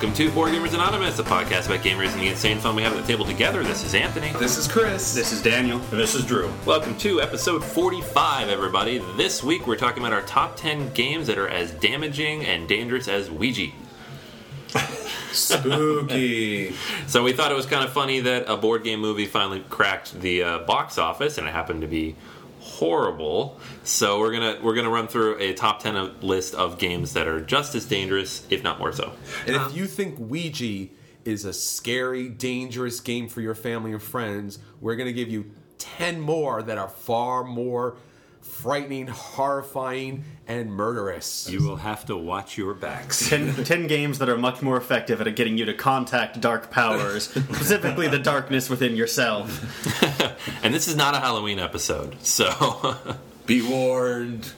Welcome to Board Gamers Anonymous, a podcast about gamers and the insane fun we have at the table together. This is Anthony. This is Chris. This is Daniel. And this is Drew. Welcome to episode 45, everybody. This week we're talking about our top 10 games that are as damaging and dangerous as Ouija. Spooky. So we thought it was kind of funny that a board game movie finally cracked the uh, box office, and it happened to be horrible. So we're gonna we're gonna run through a top 10 of- list of games that are just as dangerous, if not more so. and if um, you think Ouija is a scary, dangerous game for your family and friends, we're going to give you 10 more that are far more frightening, horrifying, and murderous. You will have to watch your backs. Ten, ten games that are much more effective at getting you to contact dark powers, specifically the darkness within yourself. And this is not a Halloween episode, so. Be warned.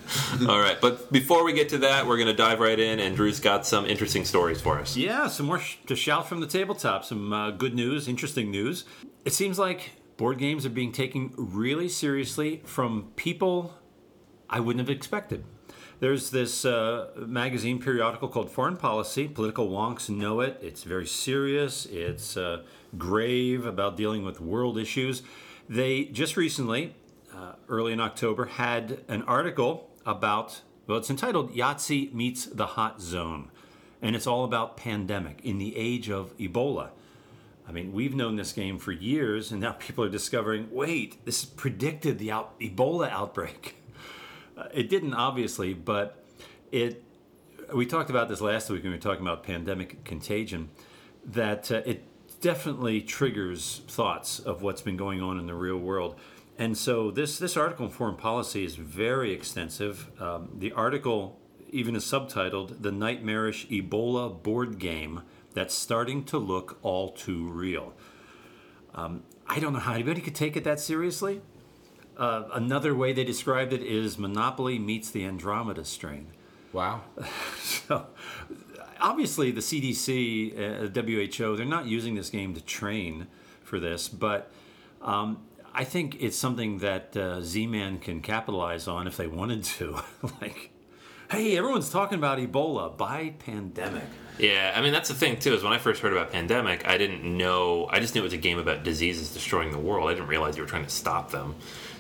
All right, but before we get to that, we're going to dive right in, and Drew's got some interesting stories for us. Yeah, some more sh- to shout from the tabletop. Some uh, good news, interesting news. It seems like board games are being taken really seriously from people I wouldn't have expected. There's this uh, magazine periodical called Foreign Policy. Political wonks know it. It's very serious. It's uh, grave about dealing with world issues. They just recently, uh, early in October, had an article about, well, it's entitled Yahtzee Meets the Hot Zone. And it's all about pandemic in the age of Ebola. I mean, we've known this game for years, and now people are discovering wait, this predicted the out- Ebola outbreak. Uh, it didn't, obviously, but it. We talked about this last week when we were talking about pandemic contagion, that uh, it definitely triggers thoughts of what's been going on in the real world. And so this, this article in Foreign Policy is very extensive. Um, the article even is subtitled The Nightmarish Ebola Board Game That's Starting to Look All Too Real. Um, I don't know how anybody could take it that seriously. Uh, another way they described it is Monopoly meets the Andromeda strain. Wow. So, obviously, the CDC, uh, WHO, they're not using this game to train for this, but um, I think it's something that uh, Z-Man can capitalize on if they wanted to. like, hey, everyone's talking about Ebola by pandemic. Yeah, I mean that's the thing too. Is when I first heard about pandemic, I didn't know. I just knew it was a game about diseases destroying the world. I didn't realize you were trying to stop them.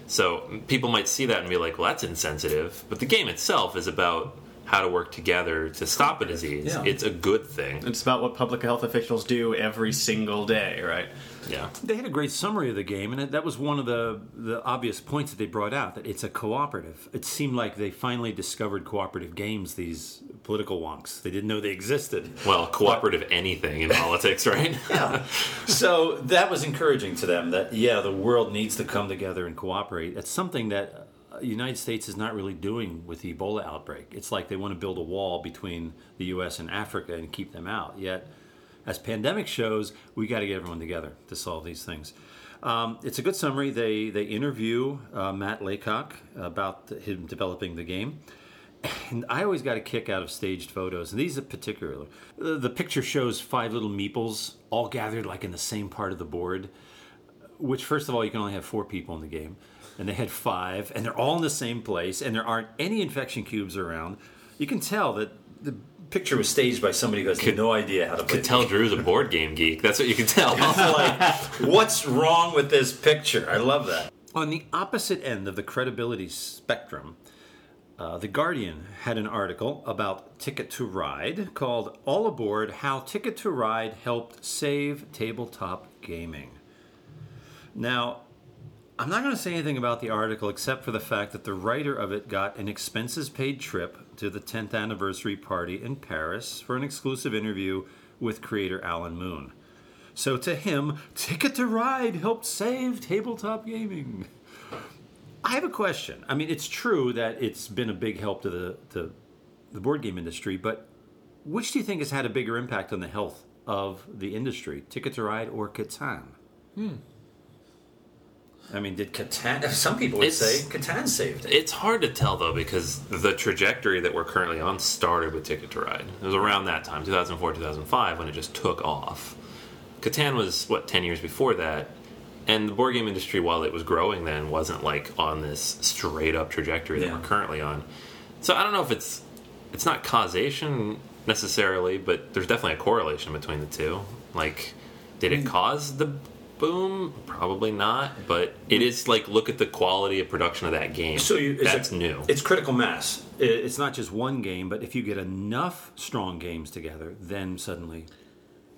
So people might see that and be like, "Well, that's insensitive." But the game itself is about how to work together to stop a disease. Yeah. It's a good thing. It's about what public health officials do every single day, right? Yeah. They had a great summary of the game, and it, that was one of the, the obvious points that they brought out that it's a cooperative. It seemed like they finally discovered cooperative games, these political wonks. They didn't know they existed. Well, cooperative anything in politics, right? Yeah. so that was encouraging to them that, yeah, the world needs to come together and cooperate. It's something that uh, the United States is not really doing with the Ebola outbreak. It's like they want to build a wall between the U.S. and Africa and keep them out. Yet, as pandemic shows, we got to get everyone together to solve these things. Um, it's a good summary. They they interview uh, Matt Leacock about the, him developing the game. And I always got a kick out of staged photos, and these are particular. The, the picture shows five little meeples all gathered like in the same part of the board, which, first of all, you can only have four people in the game. And they had five, and they're all in the same place, and there aren't any infection cubes around. You can tell that the picture was staged by somebody who has no idea how to play You Could tell Drew's a board game geek. That's what you can tell. like, what's wrong with this picture? I love that. On the opposite end of the credibility spectrum, uh, The Guardian had an article about Ticket to Ride called All Aboard How Ticket to Ride Helped Save Tabletop Gaming. Now, I'm not going to say anything about the article except for the fact that the writer of it got an expenses paid trip to the 10th anniversary party in Paris for an exclusive interview with creator Alan Moon. So to him, Ticket to Ride helped save tabletop gaming. I have a question. I mean, it's true that it's been a big help to the, to the board game industry, but which do you think has had a bigger impact on the health of the industry, Ticket to Ride or Catan? Hmm. I mean, did Catan? Some people would It's- say Catan saved it. It's hard to tell though because the trajectory that we're currently on started with Ticket to Ride. It was around that time, 2004, 2005, when it just took off. Catan was what 10 years before that, and the board game industry, while it was growing then, wasn't like on this straight up trajectory that Yeah. we're currently on. So I don't know if it's it's not causation necessarily, but there's definitely a correlation between the two. Like, did it hmm. cause the boom? Probably not, but it is like look at the quality of production of that game. So you, that's it- new. It's critical mass. I- It's not just one game, but if you get enough strong games together, then suddenly,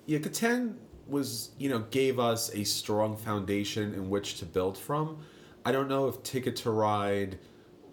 Yeah, Catan was, you know, gave us a strong foundation in which to build from. I don't know if Ticket to Ride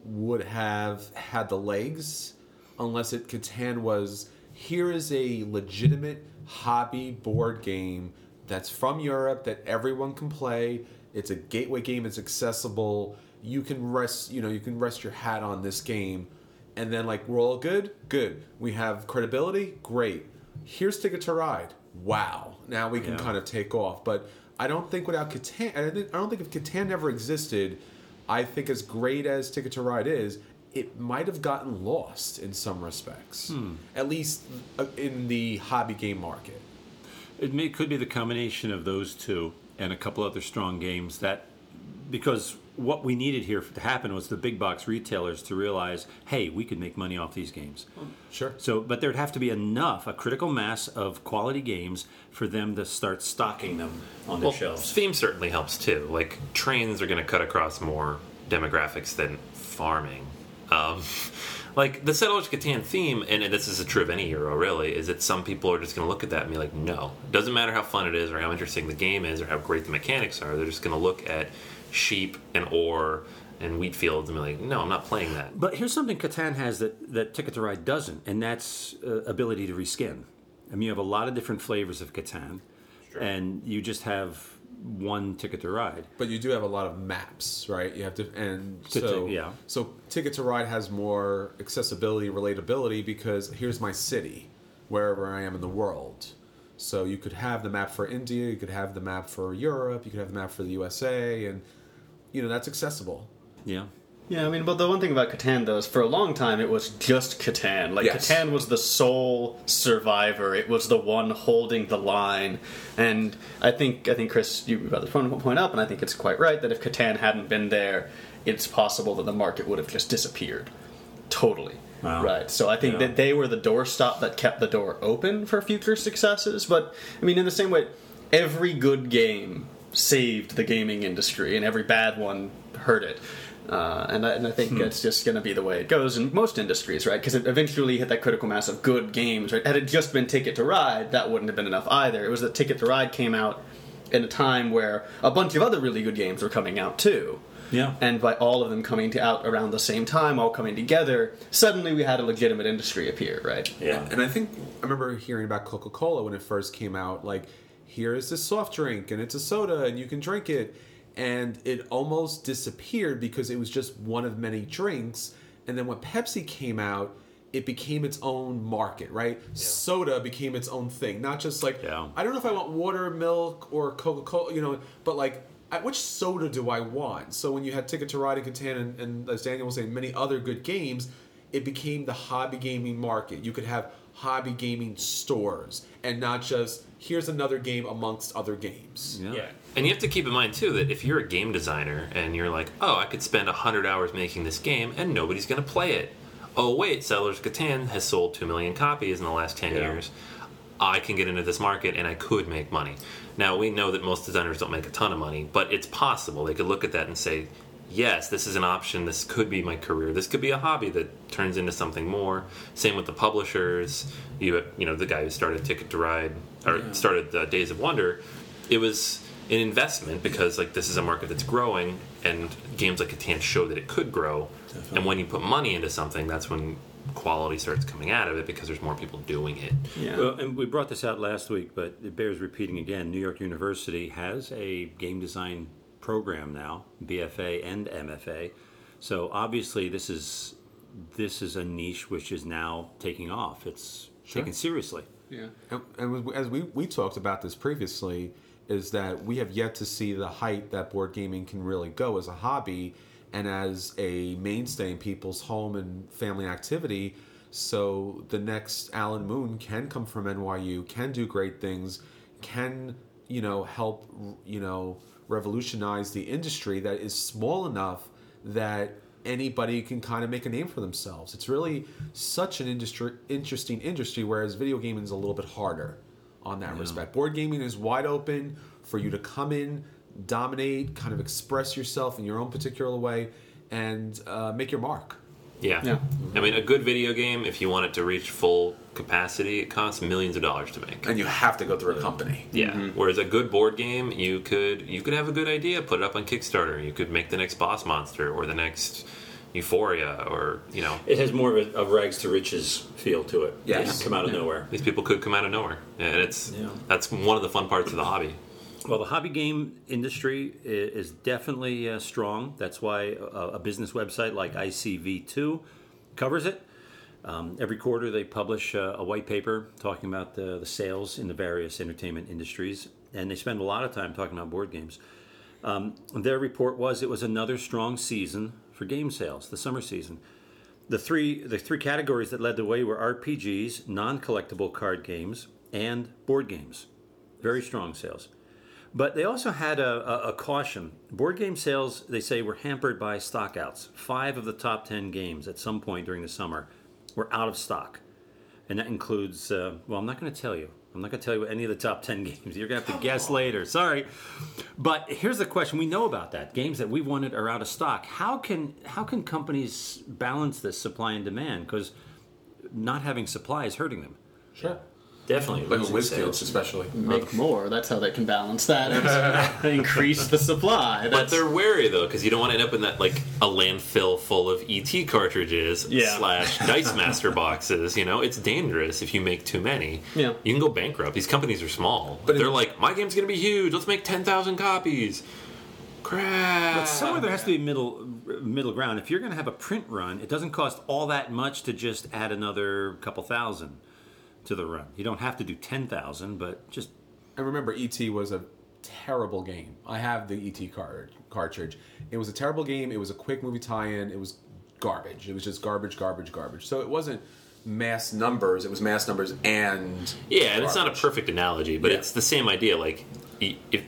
would have had the legs unless it Catan was here is a legitimate hobby board game that's from Europe that everyone can play. It's a gateway game, it's accessible. You can rest, you know, you can rest your hat on this game. And then like we're all good? Good. We have credibility? Great. Here's ticket to ride. Wow. Now we can Yeah. kind of take off. But i don't think without catan I, don't think if catan never existed i think as great as ticket to ride is it might have gotten lost in some respects. At least uh, in the hobby game market it may, could be the combination of those two and a couple other strong games that because what we needed here to happen was the big box retailers to realize, hey, we could make money off these games. sure So, but there'd have to be enough, a critical mass of quality games for them to start stocking them on their well, shelves. theme certainly helps too. Like trains are going to cut across more demographics than farming. Um, like the Settlers of Catan theme, and this is true of any Euro really, is that some people are just going to look at that and be like, no, doesn't matter how fun it is or how interesting the game is or how great the mechanics are. They're just going to look at sheep and ore and wheat fields and be like, no, I'm not playing that. But here's something Catan has that, that Ticket to Ride doesn't, and that's uh, ability to reskin. I mean, you have a lot of different flavors of Catan, and you just have one Ticket to Ride. but you do have a lot of maps, right? You have to, and To- so yeah. So Ticket to Ride has more accessibility, relatability because here's my city, wherever I am in the world. So you could have the map for India, you could have the map for Europe, you could have the map for the USA, and you know that's accessible. Yeah. Yeah, I mean, but the one thing about Catan though is for a long time it was just Catan. Like Yes. Catan was the sole survivor. It was the one holding the line. And I think I think Chris, you brought this point point up, and I think it's quite right that if Catan hadn't been there, it's possible that the market would have just disappeared, totally. Wow. Right. So I think Yeah. that they were the doorstop that kept the door open for future successes. But I mean, in the same way, every good game saved the gaming industry, and every bad one hurt it. Uh, and, I, and I think that's just going to be the way it goes in most industries, right? Because it eventually hit that critical mass of good games, right? Had it just been Ticket to Ride, that wouldn't have been enough either. It was that Ticket to Ride came out in a time where a bunch of other really good games were coming out too. Yeah. And by all of them coming to out around the same time, all coming together, suddenly we had a legitimate industry appear, right? Yeah. And I think I remember hearing about Coca Cola when it first came out. Like, here is this soft drink, and it's a soda, and you can drink it. And it almost disappeared because it was just one of many drinks. And then when Pepsi came out, it became its own market, right? Soda became its own thing, not just like Yeah. I don't know if I want water, milk, or Coca Cola, you know, but like. Which soda do I want? So when you had Ticket to Ride and Catan, and, and as Daniel was saying, many other good games, it became the hobby gaming market. You could have hobby gaming stores and not just here's another game amongst other games. Yeah. Yeah. And you have to keep in mind too that if you're a game designer and you're like, oh, I could spend hundred hours making this game and nobody's going to play it. Oh wait, Settlers of Catan has sold two million copies in the last ten Yeah. years. I can get into this market and I could make money. Now we know that most designers don't make a ton of money, but it's possible they could look at that and say, yes, this is an option. This could be my career. This could be a hobby that turns into something more. Same with the publishers. You you know the guy who started Ticket to Ride or started uh, Days of Wonder. It was an investment because like this is a market that's growing, and games like Catan show that it could grow. And when you put money into something, that's when quality starts coming out of it because there's more people doing it. Yeah. Well, and we brought this out last week, but it bears repeating again. New York University has a game design program now, BFA and MFA. So obviously, this is this is a niche which is now taking off. It's taken seriously. yeah. And, and as we, we talked about this previously, is that we have yet to see the height that board gaming can really go as a hobby and as a mainstay in people's home and family activity. So the next Alan Moon can come from NYU, can do great things, can you know help you know revolutionize the industry that is small enough that anybody can kind of make a name for themselves. It's really such an industry interesting industry whereas video gaming is a little bit harder on that respect. Board gaming is wide open for you to come in, dominate, kind of express yourself in your own particular way and uh, make your mark. Yeah. Yeah. I mean, a good video game, if you want it to reach full capacity, it costs millions of dollars to make. And you have to go through a company. Yeah. Whereas a good board game, you could you could have a good idea, put it up on Kickstarter. You could make the next boss monster or the next Euphoria, or you know, It has more of a, a rags to riches feel to it. Yes. It doesn't come out of nowhere. these people could come out of nowhere, and it's Yeah. that's one of the fun parts of the hobby. Well, the hobby game industry is definitely uh, strong. That's why a, a business website like ICV2 covers it. Um, every quarter, they publish uh, a white paper talking about the, the sales in the various entertainment industries, and they spend a lot of time talking about board games. Um, their report was it was another strong season for game sales, the summer season. The three the three categories that led the way were RPGs, non-collectible card games, and board games. Very strong sales. But they also had a, a, a caution. Board game sales, they say, were hampered by stockouts. Five of the top 10 games at some point during the summer were out of stock. And that includes, uh, well, I'm not going to tell you. I'm not going to tell you any of the top 10 games. You're going to have to guess later. Sorry. But here's the question we know about that. Games that we wanted are out of stock. How can, how can companies balance this supply and demand? Because not having supply is hurting them. Sure. Definitely. Like with WizKids, especially. Make more. That's how they can balance that. Increase the supply. But they're wary though, because you don't want to end up in that like a landfill full of ET cartridges Yeah. slash Dice Master boxes. You know, it's dangerous if you make too many. Yeah. you can go bankrupt. These companies are small, But but they're in- like, my game's gonna be huge. Let's make ten thousand copies. Crap. But somewhere there has to be middle middle ground. If you're going to have a print run, it doesn't cost all that much to just add another couple thousand to the run. You don't have to do ten thousand, but just And remember, ET was a terrible game. I have the ET card cartridge. It was a terrible game. It was a quick movie tie-in. It was garbage. It was just garbage, garbage, garbage. So it wasn't mass numbers. It was mass numbers and Yeah, and it's not a perfect analogy, but Yeah. it's the same idea. Like, if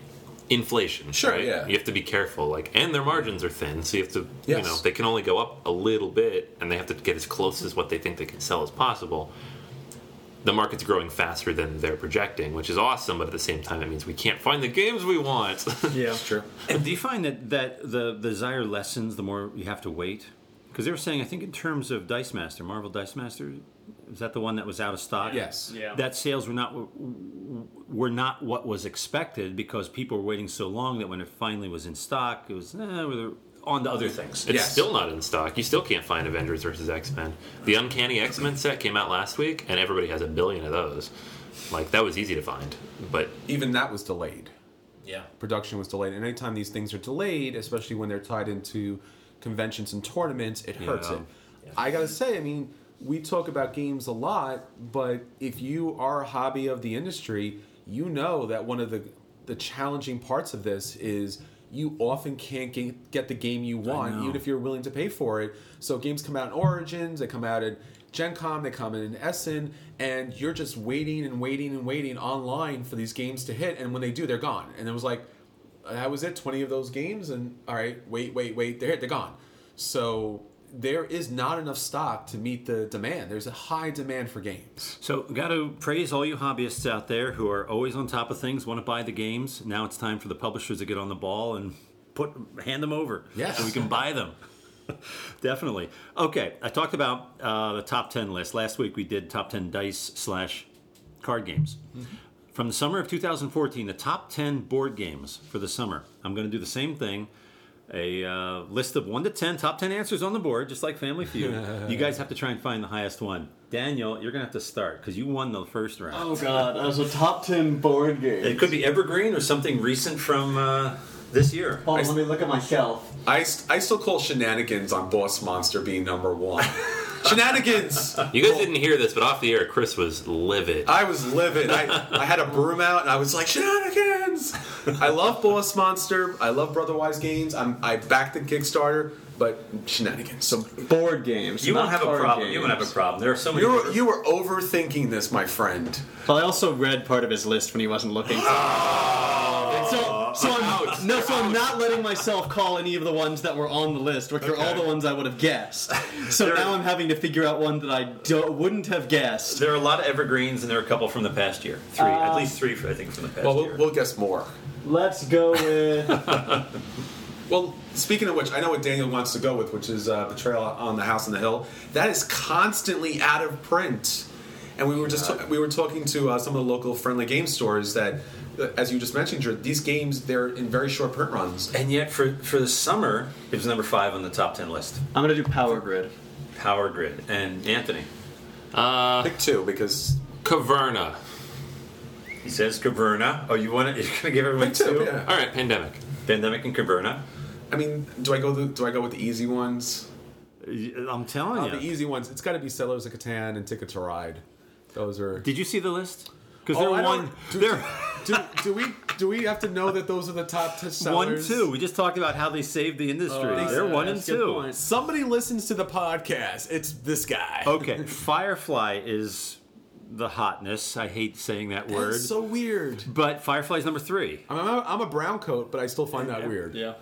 inflation, Sure, right? yeah. You have to be careful. Like, and their margins are thin, so you have to, you Yes. know, they can only go up a little bit, and they have to get as close as what they think they can sell as possible. The market's growing faster than they're projecting, which is awesome, but at the same time, it means we can't find the games we want. yeah. that's True. do you find that that the the desire lessens the more you have to wait? Because they were saying, I think in terms of Dice Master, Marvel Dice Master, is that the one that was out of stock? Yes. Yeah. That sales were not were not what was expected because people were waiting so long that when it finally was in stock, it was eh, we're on the other things. It's Yes. still not in stock. You still can't find Avengers versus X Men. The Uncanny X Men set came out last week, and everybody has a billion of those. Like that was easy to find, but Even that was delayed. Yeah. Production was delayed. And anytime these things are delayed, especially when they're tied into conventions and tournaments, it hurts Yeah. it. I gotta say, I mean, we talk about games a lot, but if you are a hobby of the industry, you know that one of the the challenging parts of this is you often can't get, get the game you want, even if you're willing to pay for it. So games come out in Origins, they come out in Gen Con, they come in Essen, and you're just waiting and waiting and waiting online for these games to hit, and when they do, they're gone. And it was like, that was it 20 of those games and all right wait wait wait they're they're gone so there is not enough stock to meet the demand there's a high demand for games So, got to praise all you hobbyists out there who are always on top of things, want to buy the games. Now it's time for the publishers to get on the ball and put hand them over, Yes. so we can buy them. Definitely. Okay, I talked about uh, the top ten list last week. We did top ten dice slash card games from the summer of 2014. The top ten board games for the summer. I'm going to do the same thing. A uh, list of one to ten, top ten answers on the board, just like Family Feud. you guys have to try and find the highest one. Daniel, you're gonna have to start because you won the first round. Oh god, that was a top ten board game. It could be evergreen or something recent from uh, this year. Hold on, let me look at my shelf. I, st- I still call shenanigans on boss monster being number one Shenanigans. You guys didn't hear this, but off the air, Chris was livid. I was livid. I, I had a broom out and I was like, shenanigans! I love Boss Monster. I love Brotherwise Games. I'm, I backed the Kickstarter, but shenanigans. So Board games. You won't have a card problem. You won't have a problem. There are so many. you were, you were overthinking this, my friend. Well, I also read part of his list when he wasn't looking. Ah! so, so I'm, no, so I'm not letting myself call any of the ones that were on the list, which are all the ones I would have guessed. So now I'm having to figure out one that I do, wouldn't have guessed. There are a lot of evergreens, and there are a couple from the past year. Three, at ah. least three, I think, from the past Well, year. we'll, we'll guess more. Let's go with. Well, speaking of which, I know what Daniel wants to go with, which is uh, Betrayal on the House on the Hill. That is constantly out of print, and we were just we were talking to uh, some of the local friendly game stores that, uh, as you just mentioned, Drew, these games they're in very short print runs. and yet, for for the summer, it was number five on the top ten list. I'm gonna do Power Grid. Power Grid and Anthony. Uh, Pick two because Caverna. He says Caverna. Oh, you want to? You're gonna give everyone two. two? Yeah. All right, Pandemic. Pandemic and Caverna. I mean, do I go the, do I go with the easy ones? I'm telling Uh, you. the easy ones. It's got to be Settlers of Catan and Ticket to Ride. Those are. Did you see the list? Because Oh, they're don't- one. do- They're do, do we do we have to know that those are the top two sellers? one, two. We just talked about how they saved the industry. Oh, they're yeah, one and that's a good two. Somebody listens to the podcast. It's this guy. Okay, Firefly is the hotness. I hate saying that word, That's so weird. but Firefly's number three. I'm a, I'm a brown coat, but I still find that weird. Yeah.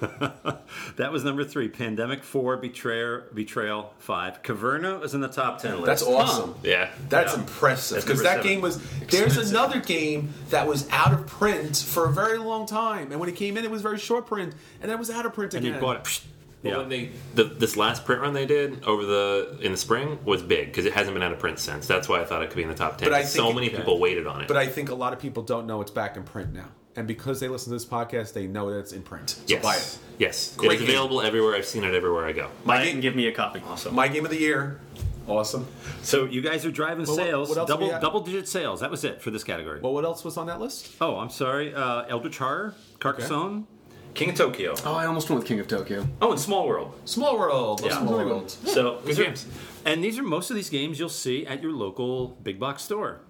That was number three. Pandemic four, Betrayer, Betrayal five. Caverna is in the top ten list. That's awesome. Yeah. That's Yeah. impressive because that seven. game was. There's Expensive. another game that was out of print for a very long time, and when it came in, it was very short print, and then it was out of print and again. you bought it. psh, Well, yeah. when they the, this last print run they did over the in the spring was big because it hasn't been out of print since. That's why I thought it could be in the top ten. But I so think- many people waited on it. But I think a lot of people don't know it's back in print now, and because they listen to this podcast, they know that it's in print. So yes, buy it. yes, Great it is game. available everywhere. I've seen it everywhere I go. Buy it and give me a copy. awesome. My game of the year. Awesome. So you guys are driving Well, sales, what else double double digit sales. That was it for this category. Well, what else was on that list? oh, I'm sorry. Uh, Eldritch Horror, Carcassonne, King of Tokyo. Oh, I almost went with King of Tokyo. Oh, and Small World. Small World. Yeah. Small World. So Good these are- games. and these are most of these games you'll see at your local big box store.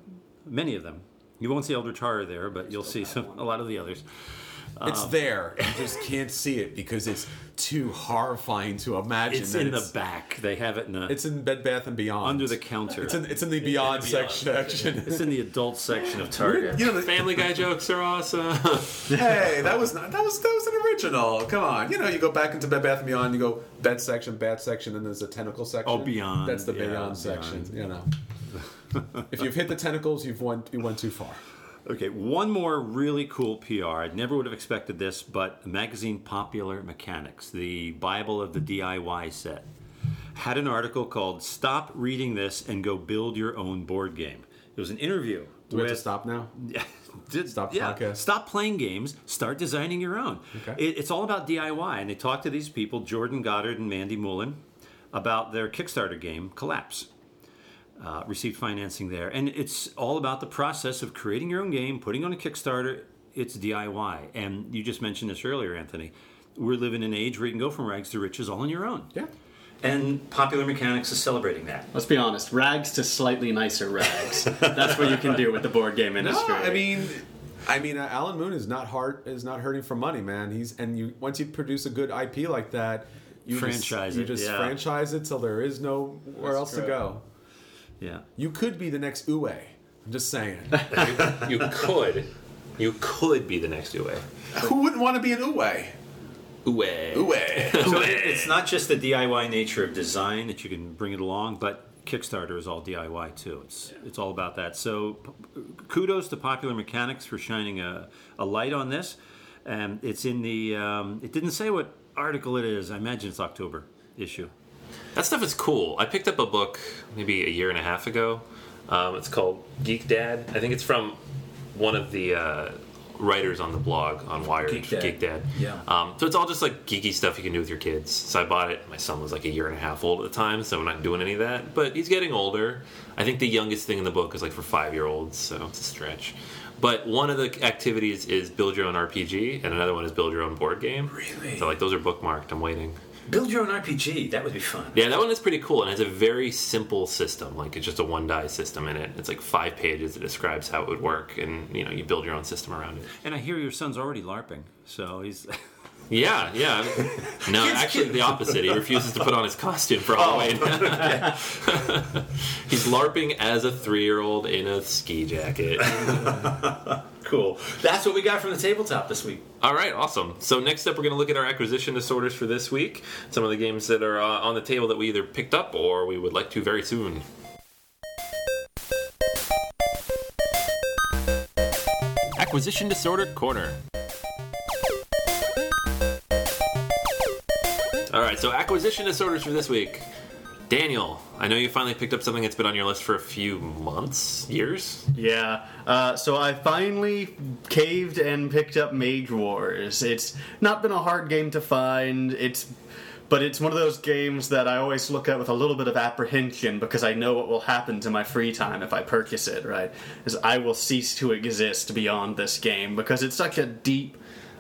Many of them. You won't see Eldritch Horror there, but you'll see some a lot of the others. It's um, there. You just can't see it because it's too horrifying to imagine. It's that in the back. They have it in the It's in Bed Bath and Beyond. under the counter. It's in, it's in the Beyond, section. section. It's in the adult section of Target. you know, the, Family Guy jokes are awesome. hey, that was not that was that was an original. Come on, you know, you go back into Bed Bath and Beyond. You go bed section, bat section, and there's a tentacle section. Oh, Beyond. That's the Yeah, Beyond section. Beyond. You know, if you've hit the tentacles, you've went you went too far. Okay, one more really cool PR. I never would have expected this, but magazine Popular Mechanics, the Bible of the DIY set, had an article called "Stop Reading This and Go Build Your Own Board Game." It was an interview. Do we have to stop now? Did- Stop yeah, podcast. Stop playing games. Start designing your own. Okay. It, it's all about DIY, and they talked to these people, Jordan Goddard and Mandy Mullen, about their Kickstarter game Collapse. Uh, received financing there, and it's all about the process of creating your own game, putting on a Kickstarter. It's DIY, and you just mentioned this earlier, Anthony. We're living in an age where you can go from rags to riches all on your own. Yeah. And Popular Mechanics is celebrating that. Let's be honest, rags to slightly nicer rags. That's what you can do with the board game industry. No, industry. I mean, I mean, uh, Alan Moon is not hard is not hurting for money, man. He's and you once you produce a good IP like that, you Franchise just, you just yeah. franchise it till there is nowhere else to go. Yeah. You could be the next Uwe. I'm just saying. you could, you could be the next Uwe. Who wouldn't want to be an Uwe? Uwe. Uwe. So it- it's not just the DIY nature of design that you can bring it along, but Kickstarter is all DIY too. It's it's all about that. So p- kudos to Popular Mechanics for shining a, a light on this. And it's in the. Um, it didn't say what article it is. I imagine it's October issue. That stuff is cool. I picked up a book maybe a year and a half ago. Um, it's called Geek Dad. I think it's from one of the uh, writers on the blog on Wired, Geek Dad. Yeah. Um, so it's all just like geeky stuff you can do with your kids. So I bought it. My son was like a year and a half old at the time, so I'm not doing any of that. But he's getting older. I think the youngest thing in the book is like for five year olds, so it's a stretch. But one of the activities is build your own RPG, and another one is build your own board game. Really? So like those are bookmarked. I'm waiting. Build your own RPG. That would be fun. Yeah, that one is pretty cool and has a very simple system. Like it's just a one die system in it. It's like five pages that describes how it would work, and you know you build your own system around it. And I hear your son's already LARPing, so he's. Yeah, yeah. No, actually the opposite. He refuses to put on his costume for Halloween. Oh, he's LARPing as a three year old in a ski jacket. Cool. That's what we got from the tabletop this week. All right, awesome. So next up, we're going to look at our acquisition disorders for this week. Some of the games that are uh, on the table that we either picked up or we would like to very soon. Acquisition Disorder Corner. All right, so acquisition disorders for this week. Daniel, I know you finally picked up something that's been on your list for a few months, years. Yeah. Uh, so I finally caved and picked up Mage Wars. It's not been a hard game to find. It's but it's one of those games that I always look at with a little bit of apprehension because I know what will happen to my free time if I purchase it, right? Is I will cease to exist beyond this game because it's such a deep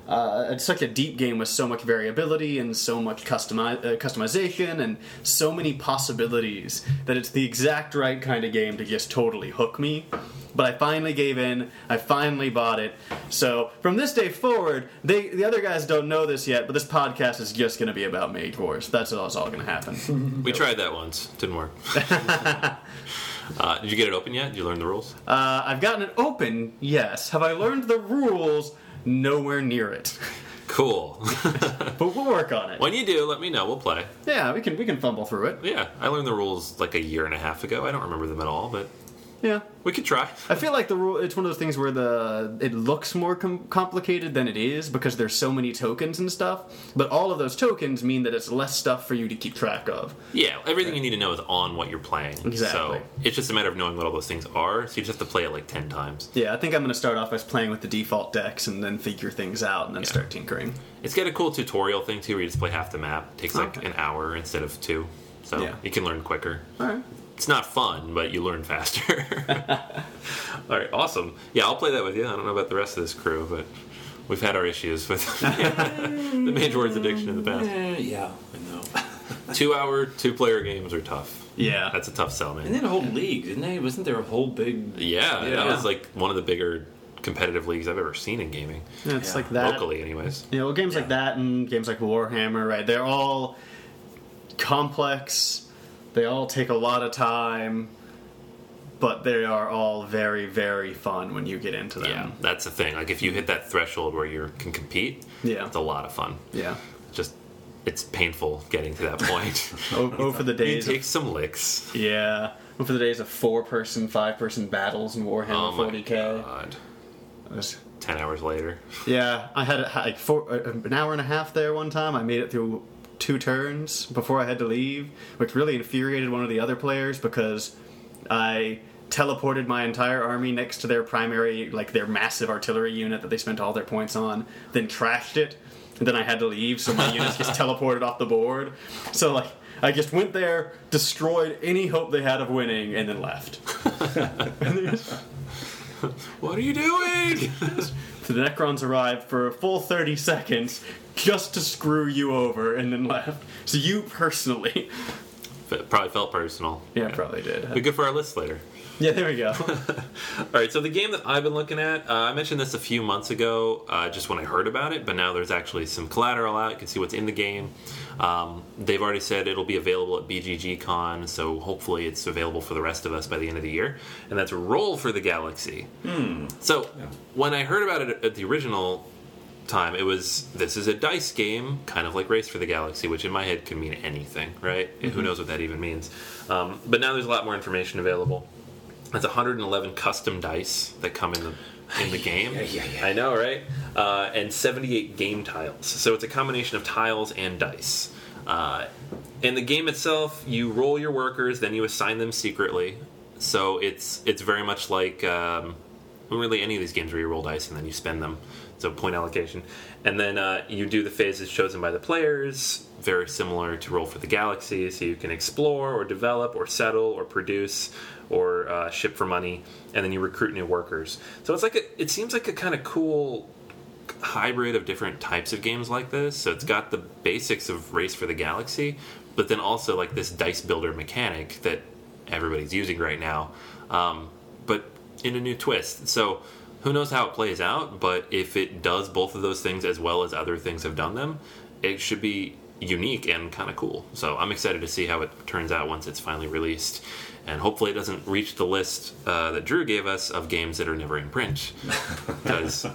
uh, it's such a deep game with so much variability and so much customi- uh, customization and so many possibilities that it's the exact right kind of game to just totally hook me. But I finally gave in. I finally bought it. So from this day forward, they the other guys don't know this yet, but this podcast is just going to be about Mage Wars. That's all, that's all going to happen. We tried that once, didn't work. uh, did you get it open yet? Did you learn the rules? uh, I've gotten it open. Yes. Have I learned the rules? Nowhere near it. Cool. But we'll work on it. when you do, let me know. We'll play. Yeah, we can we can fumble through it. Yeah, I learned the rules like a year and a half ago. I don't remember them at all, but Yeah. we could try. I feel like the rule it's one of those things where the it looks more com- complicated than it is because there's so many tokens and stuff, but all of those tokens mean that it's less stuff for you to keep track of. Yeah, everything you need to know is on what you're playing. Exactly. So it's just a matter of knowing what all those things are. So you just have to play it like ten times. Yeah, I think I'm going to start off as playing with the default decks and then figure things out and then Yeah. start tinkering. It's got a cool tutorial thing too, where you just play half the map. It takes like Okay. an hour instead of two, so Yeah. you can learn quicker. All right. It's not fun, but you learn faster. all right, awesome. Yeah, I'll play that with you. I don't know about the rest of this crew, but we've had our issues with the Mage Wars addiction in the past. Eh, yeah, I know. Two-hour, two-player games are tough. Yeah. That's a tough sell, man. and then a whole league, didn't they? Wasn't there a whole big? Yeah, Yeah. that was like one of the bigger competitive leagues I've ever seen in gaming, it's Yeah. like that. locally, anyways. You know, games like that and games like Warhammer, right? They're all complex. They all take a lot of time, but they are all very, very fun when you get into them. Yeah, that's the thing. Like if you hit that threshold where you can compete, Yeah. it's a lot of fun. Yeah. Just it's painful getting to that point. Oh, oh for the you days. take Of, some licks. yeah. Oh, for the days of four-person, five-person battles in Warhammer Oh 40k. god! Was- Ten hours later, Yeah, I had had, like four, uh, an hour and a half there one time. I made it through two turns before I had to leave, which really infuriated one of the other players because I teleported my entire army next to their primary, like their massive artillery unit that they spent all their points on, then trashed it. And then I had to leave, so my units just teleported off the board. So like. I just went there, destroyed any hope they had of winning, and then left. and just- what are you doing? The Necrons arrived for a full 30 seconds just to screw you over and then left. So you personally. It probably felt personal. Yeah, probably did. Be good for our list later. Yeah, there we go. All right, so the game that I've been looking at, uh, I mentioned this a few months ago, uh, just when I heard about it, but now there's actually some collateral out. You can see what's in the game. Um, they've already said it'll be available at BGG Con, so hopefully it's available for the rest of us by the end of the year. And that's Roll for the Galaxy. So when I heard about it at the original time, it was this is a dice game, kind of like Race for the Galaxy, which in my head could mean anything, right? Who knows what that even means? Um, but now there's a lot more information available. That's 111 custom dice that come in the in the game. yeah, yeah. I know, right? Uh, and 78 game tiles. So it's a combination of tiles and dice. Uh, in the game itself, you roll your workers, then you assign them secretly. So it's it's very much like um, really any of these games where you roll dice and then you spend them. So point allocation, and then uh, you do the phases chosen by the players. Very similar to Roll for the Galaxy, so you can explore or develop or settle or produce or uh, ship for money, and then you recruit new workers. So it's like a, it seems like a kind of cool hybrid of different types of games like this. So it's got the basics of Race for the Galaxy, but then also like this dice builder mechanic that everybody's using right now, um, but in a new twist. So who knows how it plays out? But if it does both of those things as well as other things have done them, it should be unique and kind of cool. So I'm excited to see how it turns out once it's finally released. And hopefully, it doesn't reach the list uh, that Drew gave us of games that are never in print. Because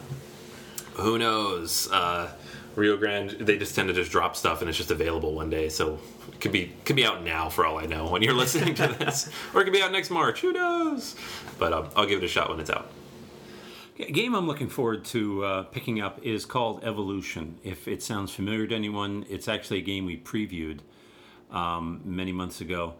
who knows? Uh, Rio Grande, they just tend to just drop stuff and it's just available one day. So it could be could be out now for all I know when you're listening to this, or it could be out next March. Who knows? But um, I'll give it a shot when it's out. Game I'm looking forward to uh, picking up is called Evolution. If it sounds familiar to anyone, it's actually a game we previewed um, many months ago.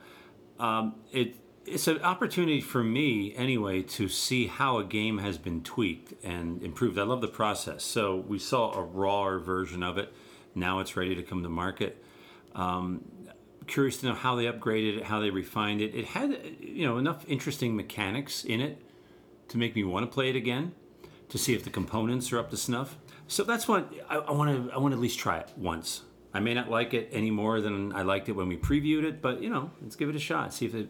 Um, it, it's an opportunity for me, anyway, to see how a game has been tweaked and improved. I love the process. So we saw a rawer version of it. Now it's ready to come to market. Um, curious to know how they upgraded it, how they refined it. It had, you know, enough interesting mechanics in it to make me want to play it again to see if the components are up to snuff. So that's what I want to. I want to at least try it once. I may not like it any more than I liked it when we previewed it, but you know, let's give it a shot. See if it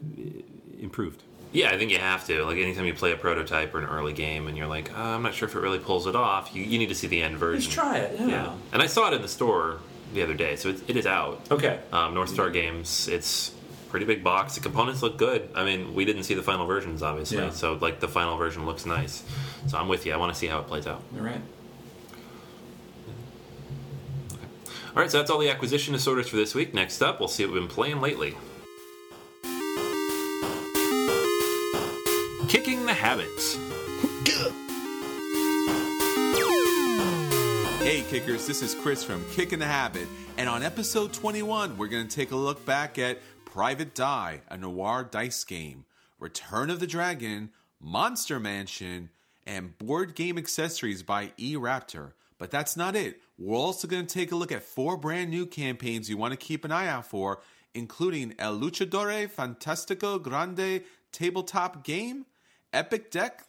improved. Yeah, I think you have to. Like anytime you play a prototype or an early game, and you're like, oh, I'm not sure if it really pulls it off. You, you need to see the end version. Let's try it. Yeah. Yeah, and I saw it in the store the other day, so it, it is out. Okay. Um, North Star Games. It's pretty big box. The components look good. I mean, we didn't see the final versions, obviously, Yeah. so like the final version looks nice. So I'm with you. I want to see how it plays out. All right. All right, so that's all the acquisition disorders for this week. Next up, we'll see what we've been playing lately. Kicking the habits. Hey kickers, this is Chris from Kickin' the Habit, and on episode 21, we're going to take a look back at Private Die, a noir dice game, Return of the Dragon, Monster Mansion, and board game accessories by E Raptor. But that's not it. We're also going to take a look at four brand new campaigns you want to keep an eye out for, including El Luchadore Fantastico Grande Tabletop Game, Epic Deck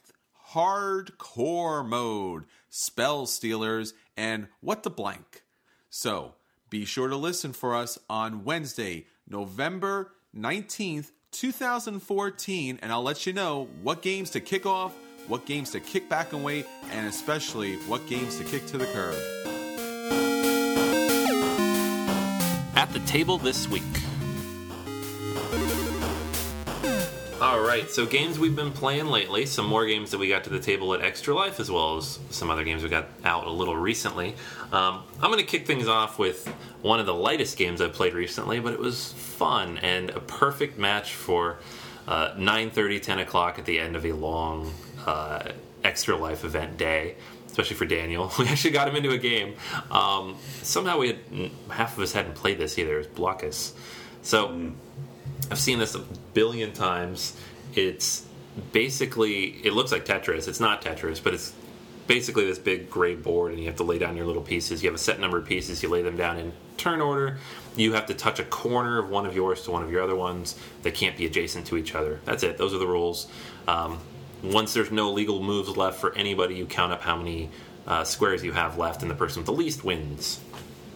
Hardcore Mode, Spell Stealers, and What the Blank. So be sure to listen for us on Wednesday, November 19th, 2014, and I'll let you know what games to kick off, what games to kick back and wait, and especially what games to kick to the curb. At the table this week. All right, so games we've been playing lately, some more games that we got to the table at Extra Life, as well as some other games we got out a little recently. Um, I'm going to kick things off with one of the lightest games I've played recently, but it was fun and a perfect match for uh, 9:30, 10 o'clock at the end of a long uh, Extra Life event day. Especially for Daniel, we actually got him into a game. Um, somehow we had half of us hadn't played this either. It was Blokus. So I've seen this a billion times. It's basically it looks like Tetris. It's not Tetris, but it's basically this big gray board, and you have to lay down your little pieces. You have a set number of pieces. You lay them down in turn order. You have to touch a corner of one of yours to one of your other ones. They can't be adjacent to each other. That's it. Those are the rules. Um, once there's no legal moves left for anybody, you count up how many uh, squares you have left, and the person with the least wins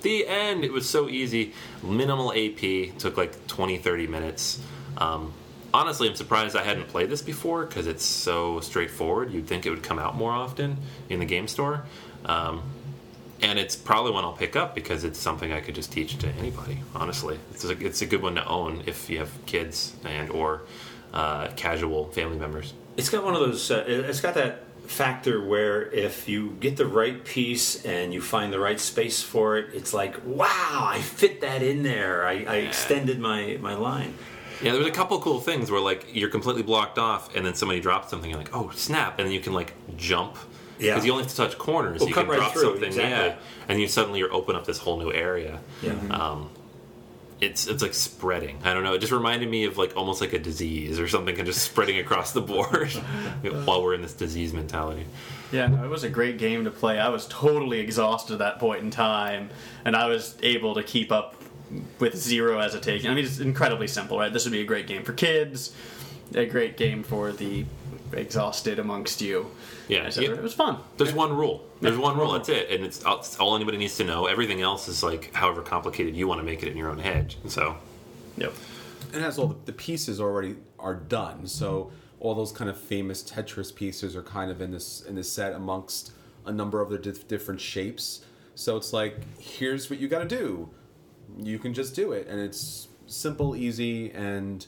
the end. It was so easy. Minimal AP. Took like 20, 30 minutes. Um, honestly, I'm surprised I hadn't played this before because it's so straightforward. You'd think it would come out more often in the game store. Um, and it's probably one I'll pick up because it's something I could just teach to anybody. Honestly, it's a, it's a good one to own if you have kids and or uh, casual family members. It's got one of those. Uh, it's got that factor where if you get the right piece and you find the right space for it, it's like, wow, I fit that in there. I, I extended my my line. Yeah, there's a couple cool things where like you're completely blocked off, and then somebody drops something. You're like, oh snap! And then you can like jump Yeah. because you only have to touch corners. Well, you can right drop through, something, exactly. yeah, and you suddenly you're open up this whole new area. Yeah. Um, it's it's like spreading. I don't know. It just reminded me of like almost like a disease or something, and just spreading across the board while we're in this disease mentality. Yeah, no, it was a great game to play. I was totally exhausted at that point in time, and I was able to keep up with zero as a take. I mean, it's incredibly simple, right? This would be a great game for kids, a great game for the exhausted amongst you. Yeah, Et yeah. it was fun. There's one rule. There's one rule. That's it, and it's, it's all anybody needs to know. Everything else is like however complicated you want to make it in your own head. So Yep. it has all the, the pieces already are done. So all those kind of famous Tetris pieces are kind of in this in this set amongst a number of the dif- different shapes. So it's like here's what you got to do. You can just do it, and it's simple, easy, and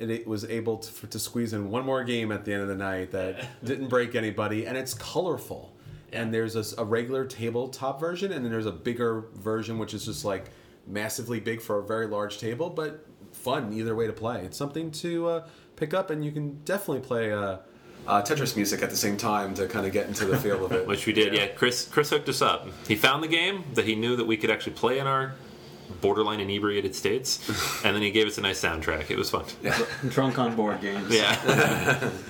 it, it was able to, for, to squeeze in one more game at the end of the night that didn't break anybody, and it's colorful. And there's a regular tabletop version, and then there's a bigger version, which is just like massively big for a very large table, but fun either way to play. It's something to uh, pick up, and you can definitely play uh, uh, Tetris music at the same time to kind of get into the feel of it. which we did. Yeah, Chris Chris hooked us up. He found the game that he knew that we could actually play in our borderline inebriated states, and then he gave us a nice soundtrack. It was fun. Drunk on board games. Yeah.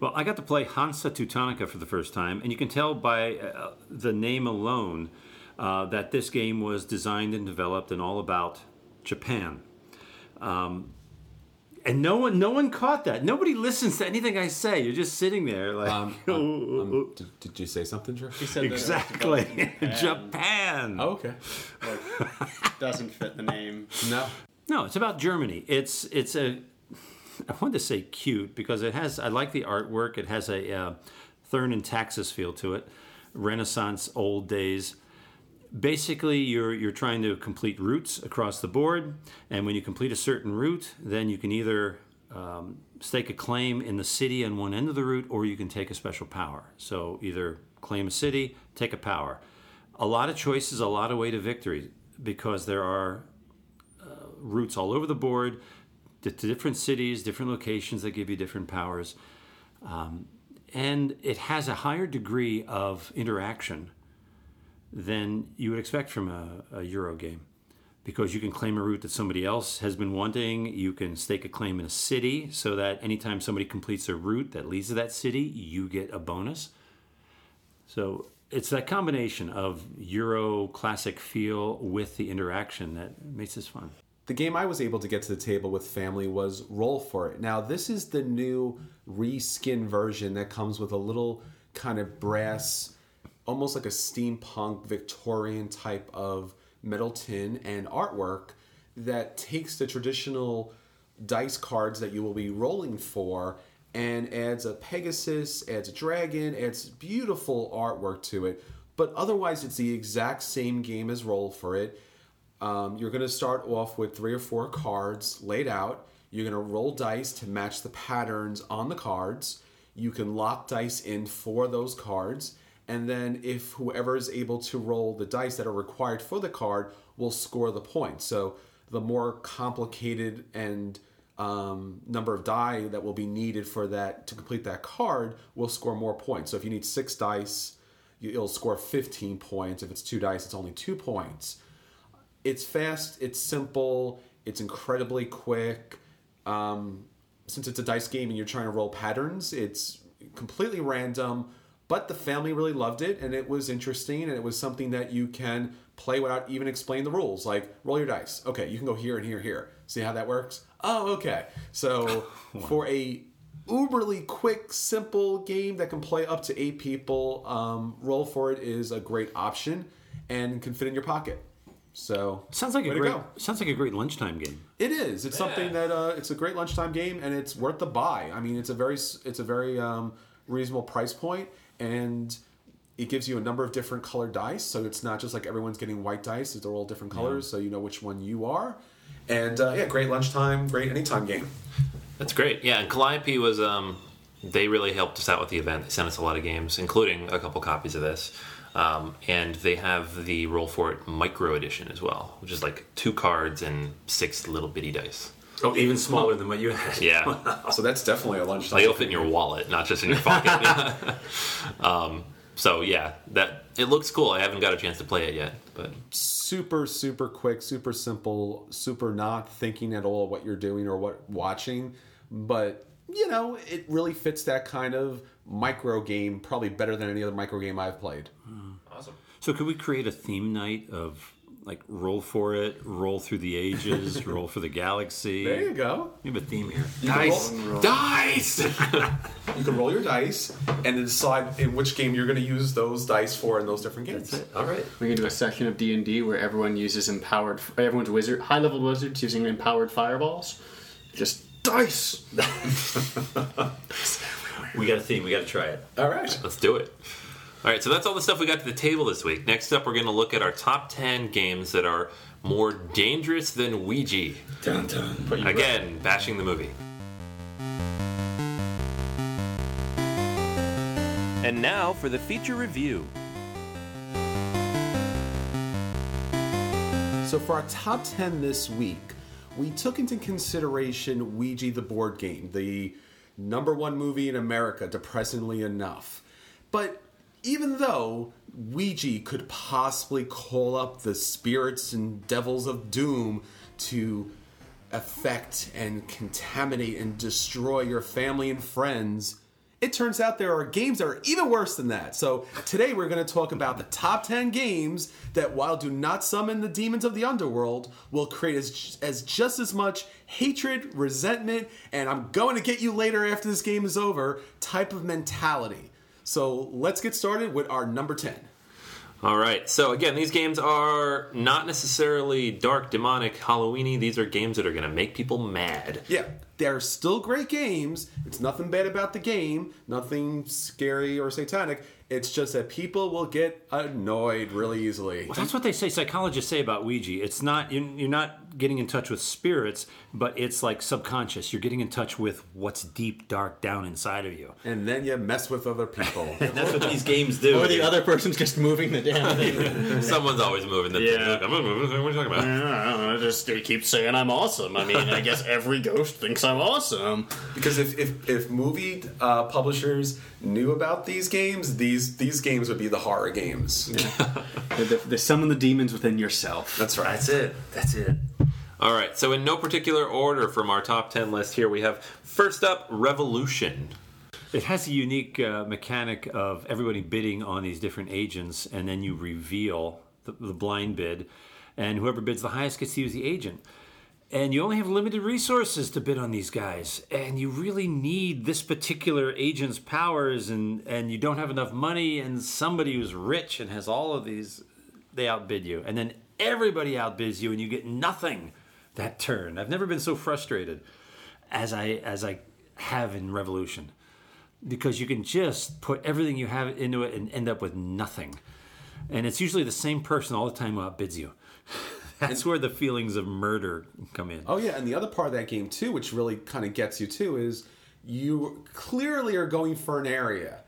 Well, I got to play Hansa Teutonica for the first time, and you can tell by uh, the name alone uh, that this game was designed and developed and all about Japan. Um, and no one, no one caught that. Nobody listens to anything I say. You're just sitting there, like, Um, um, um, did, did you say something, Drew? He said that it was exactly, developed in Japan. Oh, okay. Like, doesn't fit the name. No. No, it's about Germany. It's it's a I wanted to say cute because it has I like the artwork. It has a uh, Thurn and Taxis feel to it, Renaissance old days. Basically, you're you're trying to complete routes across the board, and when you complete a certain route, then you can either um, stake a claim in the city on one end of the route, or you can take a special power. So either claim a city, take a power. A lot of choices, a lot of way to victory, because there are routes all over the board to to different cities, different locations that give you different powers. Um, and it has a higher degree of interaction than you would expect from a, a Euro game. Because you can claim a route that somebody else has been wanting. You can stake a claim in a city so that anytime somebody completes a route that leads to that city, you get a bonus. So it's that combination of Euro classic feel with the interaction that makes this fun. the game I was able to get to the table with family was Roll for It. Now, this is the new reskin version that comes with a little kind of brass, almost like a steampunk Victorian type of metal tin and artwork that takes the traditional dice cards that you will be rolling for and adds a Pegasus, adds a dragon, adds beautiful artwork to it. But otherwise, it's the exact same game as Roll for It. Um, you're going to start off with three or four cards laid out. You're going to roll dice to match the patterns on the cards. You can lock dice in for those cards. And then, if whoever is able to roll the dice that are required for the card will score the points. So, the more complicated and um, number of die that will be needed for that to complete that card will score more points. So, if you need six dice, you- it'll score 15 points. If it's two dice, it's only two points it's fast, it's simple, it's incredibly quick. Um, since it's a dice game and you're trying to roll patterns, it's completely random. But the family really loved it, and it was interesting, and it was something that you can play without even explaining the rules. Like roll your dice. Okay, you can go here and here, here. See how that works? Oh, okay. So for a uberly quick, simple game that can play up to eight people, um, roll for it is a great option and can fit in your pocket. So Sounds like a great go. sounds like a great lunchtime game. It is. It's something that uh, it's a great lunchtime game, and it's worth the buy. I mean, it's a very it's a very um, reasonable price point, and it gives you a number of different colored dice. So it's not just like everyone's getting white dice; they're all different colors, so you know which one you are. And uh, yeah, great lunchtime, great anytime game. That's great. Yeah, and Calliope was um they really helped us out with the event. They sent us a lot of games, including a couple copies of this. Um, and they have the Roll for It Micro Edition as well, which is like two cards and six little bitty dice. Oh, even smaller than what you had. Yeah, So that's definitely a lunchtime. like it'll fit in your wallet, not just in your pocket. um, so yeah, that it looks cool. I haven't got a chance to play it yet, but super super quick super simple super not thinking at all what you're doing or what watching but you know it really fits that kind of micro game probably better than any other micro game i've played awesome. So could we create a theme night of like roll for it, roll through the ages, roll for the galaxy. There you go. We have a theme here. Dice, dice. You can roll your dice and then decide in which game you're going to use those dice for in those different games. All right. We can do a section of D and D where everyone uses empowered. Everyone's wizard, high level wizards using empowered fireballs. Just dice. We got a theme. We got to try it. All right. Let's do it. All right, so that's all the stuff we got to the table this week. Next up, we're going to look at our top 10 games that are more dangerous than Ouija. Dun, dun. But you Again, bashing the movie. And now for the feature review. So for our top 10 this week, we took into consideration Ouija the board game, the number one movie in America, depressingly enough. But even though Ouija could possibly call up the spirits and devils of doom to affect and contaminate and destroy your family and friends, it turns out there are games that are even worse than that. So today we're going to talk about the top 10 games that, while do not summon the demons of the underworld, will create as, as just as much hatred, resentment, and I'm going to get you later after this game is over type of mentality. So let's get started with our number 10. All right, so again, these games are not necessarily dark, demonic, Halloweeny. These are games that are going to make people mad. Yeah, they're still great games. It's nothing bad about the game, nothing scary or satanic. It's just that people will get annoyed really easily. Well, that's what they say. Psychologists say about Ouija. It's not you- you're not getting in touch with spirits, but it's like subconscious. You're getting in touch with what's deep, dark down inside of you. And then you mess with other people. That's what these games do. Or the other person's just moving the damn thing. Someone's always moving the Yeah. I'm not moving. What are you talking about? I don't know, just they keep saying I'm awesome. I mean, I guess every ghost thinks I'm awesome. Because if, if, if movie uh, publishers knew about these games, these these games would be the horror games. They, they, they summon the demons within yourself. That's right. That's it. That's it. All right, so in no particular order from our top 10 list here, we have first up Revolution. It has a unique uh, mechanic of everybody bidding on these different agents, and then you reveal the, the blind bid, and whoever bids the highest gets to use the agent. And you only have limited resources to bid on these guys, and you really need this particular agent's powers, and, and you don't have enough money, and somebody who's rich and has all of these, they outbid you. And then everybody outbids you, and you get nothing that turn. I've never been so frustrated as I as I have in Revolution because you can just put everything you have into it and end up with nothing. And it's usually the same person all the time who outbids you. That's where the feelings of murder come in. Oh yeah, and the other part of that game too, which really kind of gets you too, is you clearly are going for an area,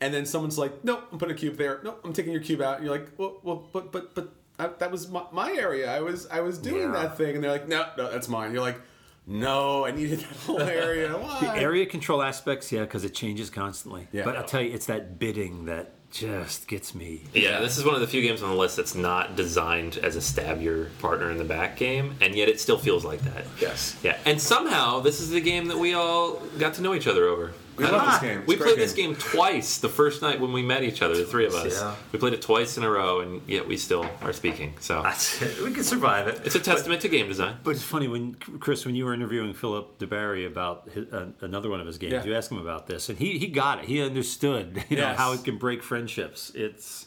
and then someone's like, "Nope, I'm putting a cube there. Nope, I'm taking your cube out." And you're like, "Well, well but but but I, that was my, my area. I was I was doing Yeah. that thing," and they're like, "No, no, that's mine." You're like, "No, I needed that whole area. Why?" The area control aspects, yeah, because it changes constantly. Yeah. But I'll tell you, it's that bidding that just gets me. Yeah, this is one of the few games on the list that's not designed as a stab your partner in the back game, and yet it still feels like that. Yes. Yeah, and somehow this is the game that we all got to know each other over. We love this game. It's We a great played this game twice the first night when we met each other, the three of us. Yeah. We played it twice in a row, and yet we still are speaking. So That's it. We can survive it. it's a testament to game design. But it's funny when Chris, when you were interviewing Philip duBarry about his, uh, another one of his games, Yeah. you asked him about this, and he, he got it. He understood, you know, how it can break friendships. It's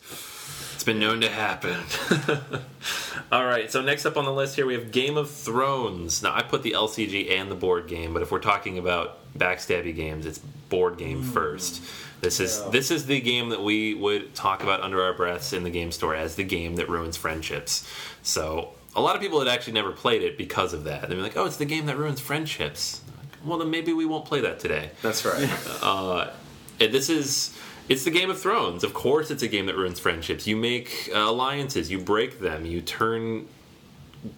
It's been known to happen. All right, so next up on the list here we have Game of Thrones. Now I put the LCG and the board game, but if we're talking about backstabby games, it's board game first. This is this is the game that we would talk about under our breaths in the game store as the game that ruins friendships. So a lot of people had actually never played it because of that. They'd be like, "Oh, it's the game that ruins friendships." Well, then maybe we won't play that today. That's right. Uh, and this is it's the Game of Thrones. Of course, it's a game that ruins friendships. You make uh, alliances, you break them, you turn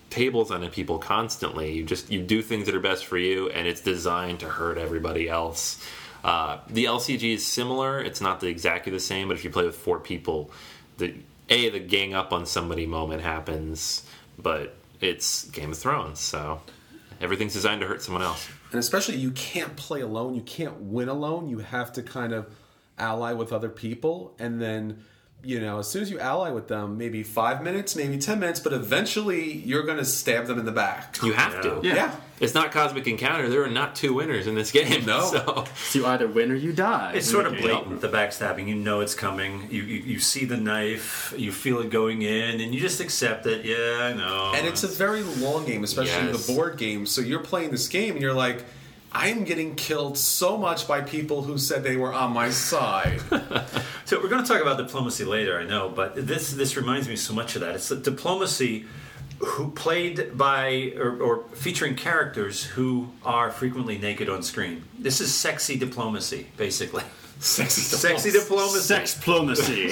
tables on people constantly. You just you do things that are best for you, and it's designed to hurt everybody else. Uh, the LCG is similar. It's not the, exactly the same, but if you play with four people, the a the gang up on somebody moment happens, but it's Game of Thrones, so everything's designed to hurt someone else. and especially you can't play alone you can't win alone you have to kind of ally with other people and then you know, as soon as you ally with them, maybe five minutes, maybe ten minutes, but eventually you're going to stab them in the back. You have to. Yeah. yeah. It's not Cosmic Encounter. There are not two winners in this game. No. So So you either win or you die. It's sort of blatant, the backstabbing. You know it's coming. You, you you see the knife, you feel it going in, and you just accept it. Yeah, I know. And it's a very long game, especially Yes. the board game. So you're playing this game and you're like, I'm getting killed so much by people who said they were on my side. So we're going to talk about diplomacy later, I know, but this this reminds me so much of that. It's the diplomacy who played by or, or featuring characters who are frequently naked on screen. This is sexy diplomacy, basically. Sexy Sexy diplomacy. Sex diplomacy.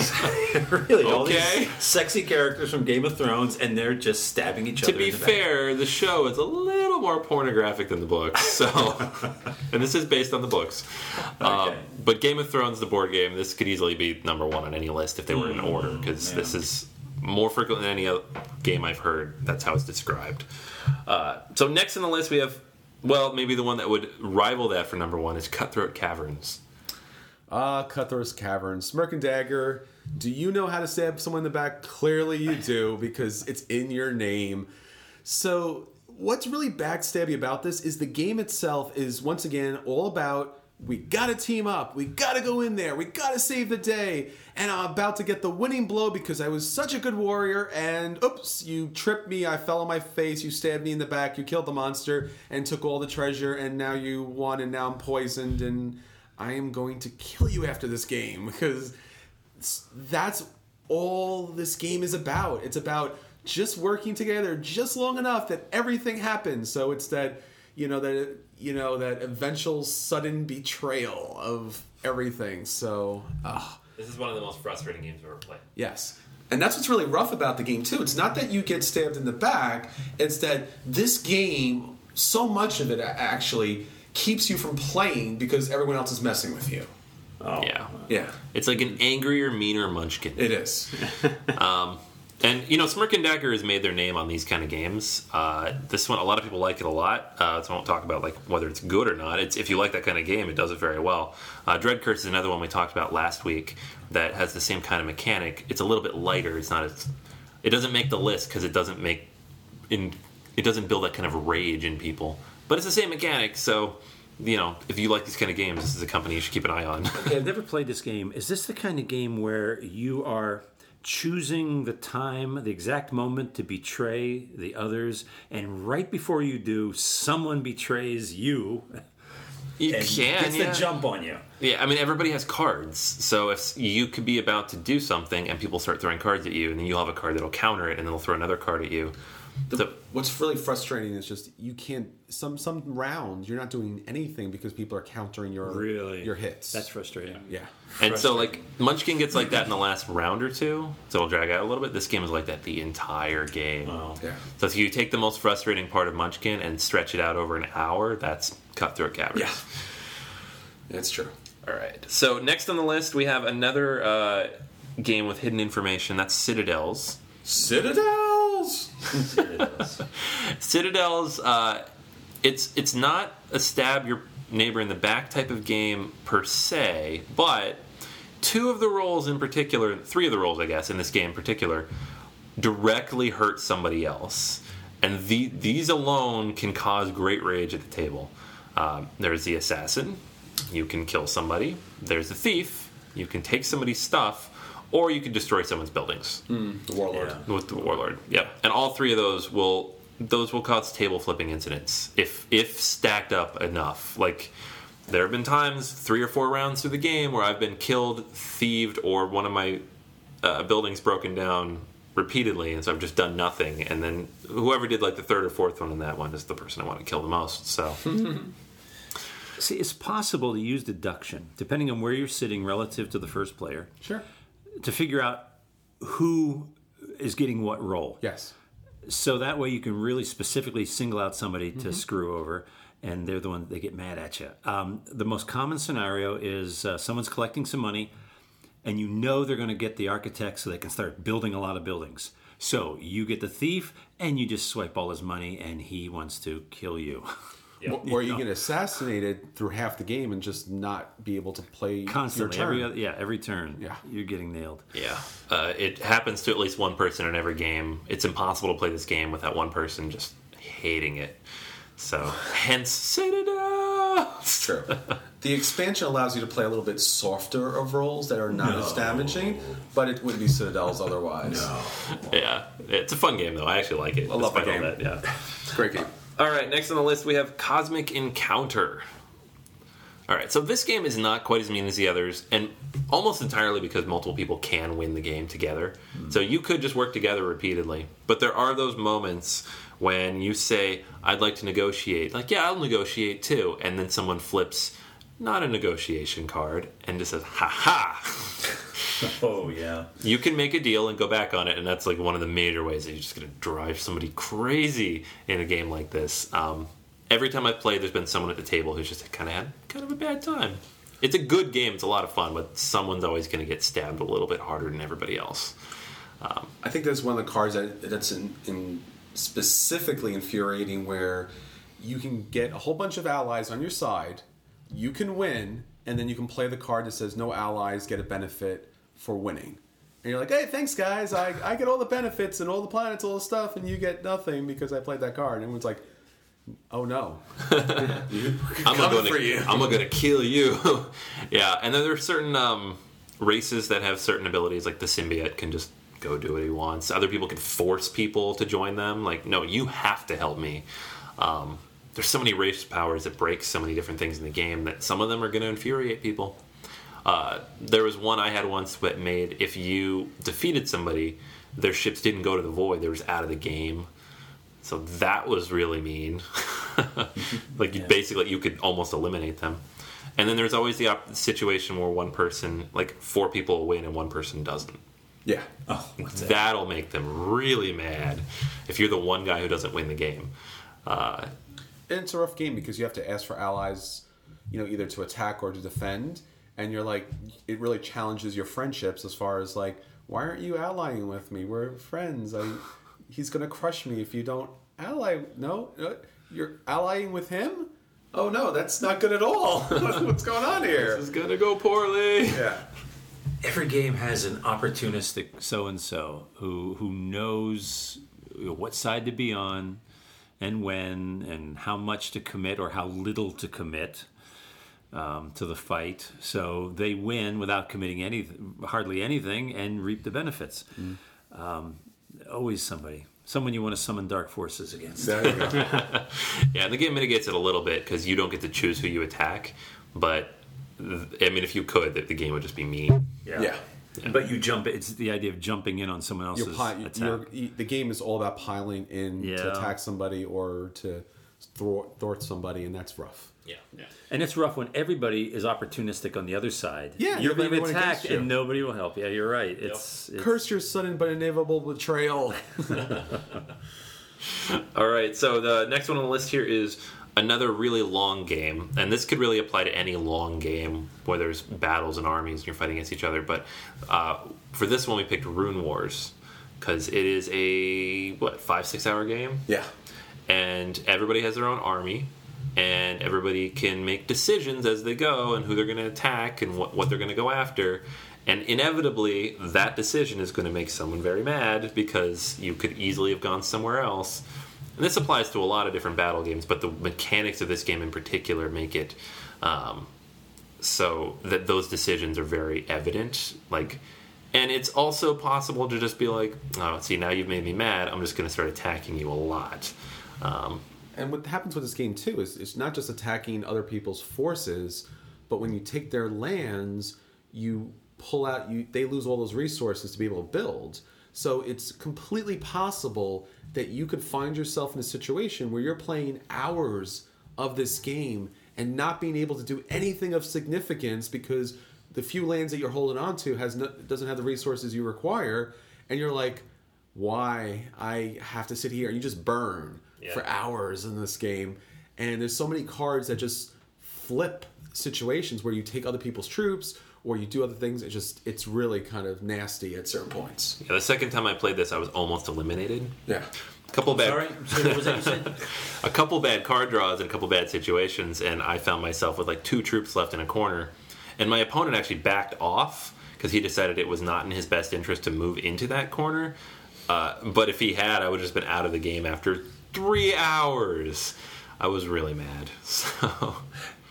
really, all Okay. these sexy characters from Game of Thrones, and they're just stabbing each other. to other. be in the back. fair, the show is a little more pornographic than the books. So, and this is based on the books. Um, Okay. but Game of Thrones, the board game, this could easily be number one on any list if they were in Mm, order because yeah. this is more frequent than any other game I've heard. That's how it's described. Uh, so next on the list we have, well, maybe the one that would rival that for number one is Cutthroat Caverns. Ah, Cutthroat's Cavern. Smirk and Dagger. Do you know how to stab someone in the back? Clearly you do, because it's in your name. So, what's really backstabby about this is the game itself is, once again, all about we gotta team up, we gotta go in there, we gotta save the day, and I'm about to get the winning blow because I was such a good warrior, and oops, you tripped me, I fell on my face, you stabbed me in the back, you killed the monster, and took all the treasure, and now you won, and now I'm poisoned, and I am going to kill you after this game because that's all this game is about. It's about just working together just long enough that everything happens. So it's that you know that you know that eventual sudden betrayal of everything. So This is one of the most frustrating games I've ever played. yes. And that's what's really rough about the game too. It's not that you get stabbed in the back, it's that this game so much of it actually keeps you from playing because everyone else is messing with you. Oh. Yeah. Yeah. It's like an angrier, meaner Munchkin. It is. And you know, Smirk and Dagger has made their name on these kind of games. Uh, this one, a lot of people like it a lot. Uh, so I won't talk about like whether it's good or not. It's if you like that kind of game, it does it very well. Uh, Dread Curse is another one we talked about last week that has the same kind of mechanic. It's a little bit lighter. It's not as it doesn't make the list because it doesn't make in it doesn't build that kind of rage in people. But it's the same mechanic, so you know if you like these kind of games, this is a company you should keep an eye on. Okay, I've never played this game. Is this the kind of game where you are choosing the time, the exact moment to betray the others, and right before you do, someone betrays you you and can, gets yeah. the jump on you? Yeah, I mean everybody has cards, so if you could be about to do something and people start throwing cards at you, and then you'll have a card that'll counter it, and then they'll throw another card at you. So, What's really frustrating is just you can't some some rounds you're not doing anything because people are countering your Really? your hits. That's frustrating. yeah. and so like Munchkin gets like that in the last round or two, so it'll drag out a little bit. This game is like that the entire game. Oh. Yeah. So if you take the most frustrating part of Munchkin and stretch it out over an hour, that's Cutthroat Caverns. Yeah. That's true. All right. So next on the list, we have another uh, game with hidden information. That's Citadels. Citadels. Citadels. Citadels, uh, it's it's not a stab your neighbor in the back type of game per se, but two of the roles in particular, three of the roles I guess in this game in particular, directly hurt somebody else, and the, these alone can cause great rage at the table. Um, there's the assassin, you can kill somebody. There's the thief, you can take somebody's stuff, or you can destroy someone's buildings The warlord. Yeah. with the warlord. Yep, and all three of those will those will cause table flipping incidents if if stacked up enough. Like there have been times three or four rounds through the game where I've been killed, thieved, or one of my uh, buildings broken down repeatedly, and so I've just done nothing. And then whoever did like the third or fourth one in that one is the person I want to kill the most. So See, it's possible to use deduction, depending on where you're sitting relative to the first player, Sure. To figure out who is getting what role. Yes. So that way you can really specifically single out somebody to screw over, and they're the one they get mad at you. Um, the most common scenario is uh, someone's collecting some money, and you know they're going to get the architect so they can start building a lot of buildings. So you get the thief, and you just swipe all his money, and he wants to kill you. Or, or you get assassinated through half the game and just not be able to play Constantly, your turn. every other, yeah, every turn, Yeah. you're getting nailed. Yeah, uh, it happens to at least one person in every game. It's impossible to play this game without one person just hating it. So, hence Citadel. True. the expansion allows you to play a little bit softer of roles that are not as damaging, but it would be Citadels otherwise. No. Yeah, it's a fun game though. I actually like it. I love the game. that, yeah. It's a great game. All right, next on the list we have Cosmic Encounter. All right, so this game is not quite as mean as the others, and almost entirely because multiple people can win the game together. Hmm. So you could just work together repeatedly. But there are those moments when you say, I'd like to negotiate. Like, yeah, I'll negotiate too. And then someone flips not a negotiation card and just says, ha ha. Oh yeah. you can make a deal and go back on it, and that's like one of the major ways that you're just going to drive somebody crazy in a game like this. Um, every time I've played, there's been someone at the table who's just kind of had kind of a bad time. It's a good game; it's a lot of fun, but someone's always going to get stabbed a little bit harder than everybody else. I think that's one of the cards that, that's in, in specifically infuriating where you can get a whole bunch of allies on your side, you can win, and then you can play the card that says no allies get a benefit for winning. And you're like, hey, thanks guys, I, I get all the benefits and all the planets, all the stuff, and you get nothing because I played that card. And everyone's like, oh no. I'm gonna, for you. I'm gonna kill you. yeah, and then there are certain um, races that have certain abilities, like the symbiote can just go do what he wants. Other people can force people to join them. Like, no, you have to help me. Um, there's so many race powers that break so many different things in the game that some of them are going to infuriate people. Uh, there was one I had once that made if you defeated somebody, their ships didn't go to the void; they were just out of the game. So that was really mean. like you basically you could almost eliminate them. And then there's always the op- situation where one person, like four people win and one person doesn't. Yeah. Oh, what's that? That'll make them really mad if you're the one guy who doesn't win the game. Uh, And it's a rough game because you have to ask for allies, you know, either to attack or to defend. And you're like, it really challenges your friendships as far as like, why aren't you allying with me? We're friends. I, he's gonna crush me if you don't ally. No, no, you're allying with him. Oh no, that's not good at all. What's going on here? this is gonna go poorly. Yeah. Every game has an opportunistic so and so who who knows what side to be on, and when, and how much to commit or how little to commit um, to the fight. So they win without committing any hardly anything and reap the benefits. Um, always somebody, someone you want to summon dark forces against. There you go. Yeah, the game mitigates it a little bit because you don't get to choose who you attack. But th- I mean, if you could, the, the game would just be mean. yeah. yeah But you jump. It's the idea of jumping in on someone else's pi- attack. you're, the game is all about piling in to attack somebody or to thwart, thwart somebody, and that's rough. Yeah. And it's rough when everybody is opportunistic on the other side. Yeah, you you're have being everyone attacked against you. and nobody will help. Yeah, you're right. It's, it's Curse your sudden but inevitable betrayal. All right, so the next one on the list here is another really long game, and this could really apply to any long game where there's battles and armies and you're fighting against each other. But uh, for this one, we picked Rune Wars because it is a what five six hour game, yeah. and everybody has their own army, and everybody can make decisions as they go and who they're going to attack and what, what they're going to go after. And inevitably, that decision is going to make someone very mad because you could easily have gone somewhere else. And this applies to a lot of different battle games, but the mechanics of this game in particular make it um, so that those decisions are very evident. Like, and it's also possible to just be like, "Oh, see, now you've made me mad. I'm just going to start attacking you a lot." Um, And what happens with this game too is it's not just attacking other people's forces, but when you take their lands, you pull out you they lose all those resources to be able to build. So it's completely possible that you could find yourself in a situation where you're playing hours of this game and not being able to do anything of significance because the few lands that you're holding on to has no, doesn't have the resources you require. And you're like why? I have to sit here. And you just burn for hours in this game. And there's so many cards that just flip situations where you take other people's troops or you do other things. It just it's really kind of nasty at certain points. yeah, the second time I played this, I was almost eliminated. Yeah. A couple bad, Sorry, so what was that you said? a couple bad card draws and a couple bad situations, and I found myself with like two troops left in a corner, and my opponent actually backed off because he decided it was not in his best interest to move into that corner. Uh, but if he had, I would have just been out of the game after three hours. I was really mad. So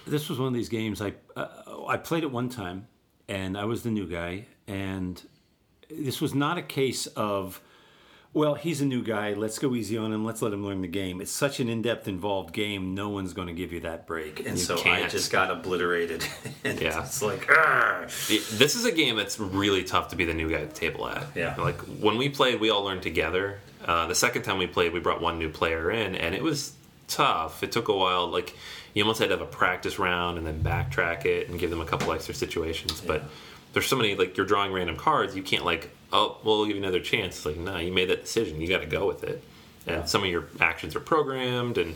this was one of these games I uh, I played it one time, and I was the new guy, and this was not a case of. Well, he's a new guy. Let's go easy on him. Let's let him learn the game. It's such an in-depth, involved game. No one's going to give you that break, and You so I can't. just got obliterated. and Yeah. it's like, "Argh." this is a game that's really tough to be the new guy at the table at. Yeah. Like when we played, we all learned together. Uh, the second time we played, we brought one new player in, and it was tough. It took a while. Like you almost had to have a practice round and then backtrack it and give them a couple extra situations. But there's so many like you're drawing random cards. You can't like oh well, we'll give you another chance. It's like no, you made that decision. You got to go with it. And some of your actions are programmed, and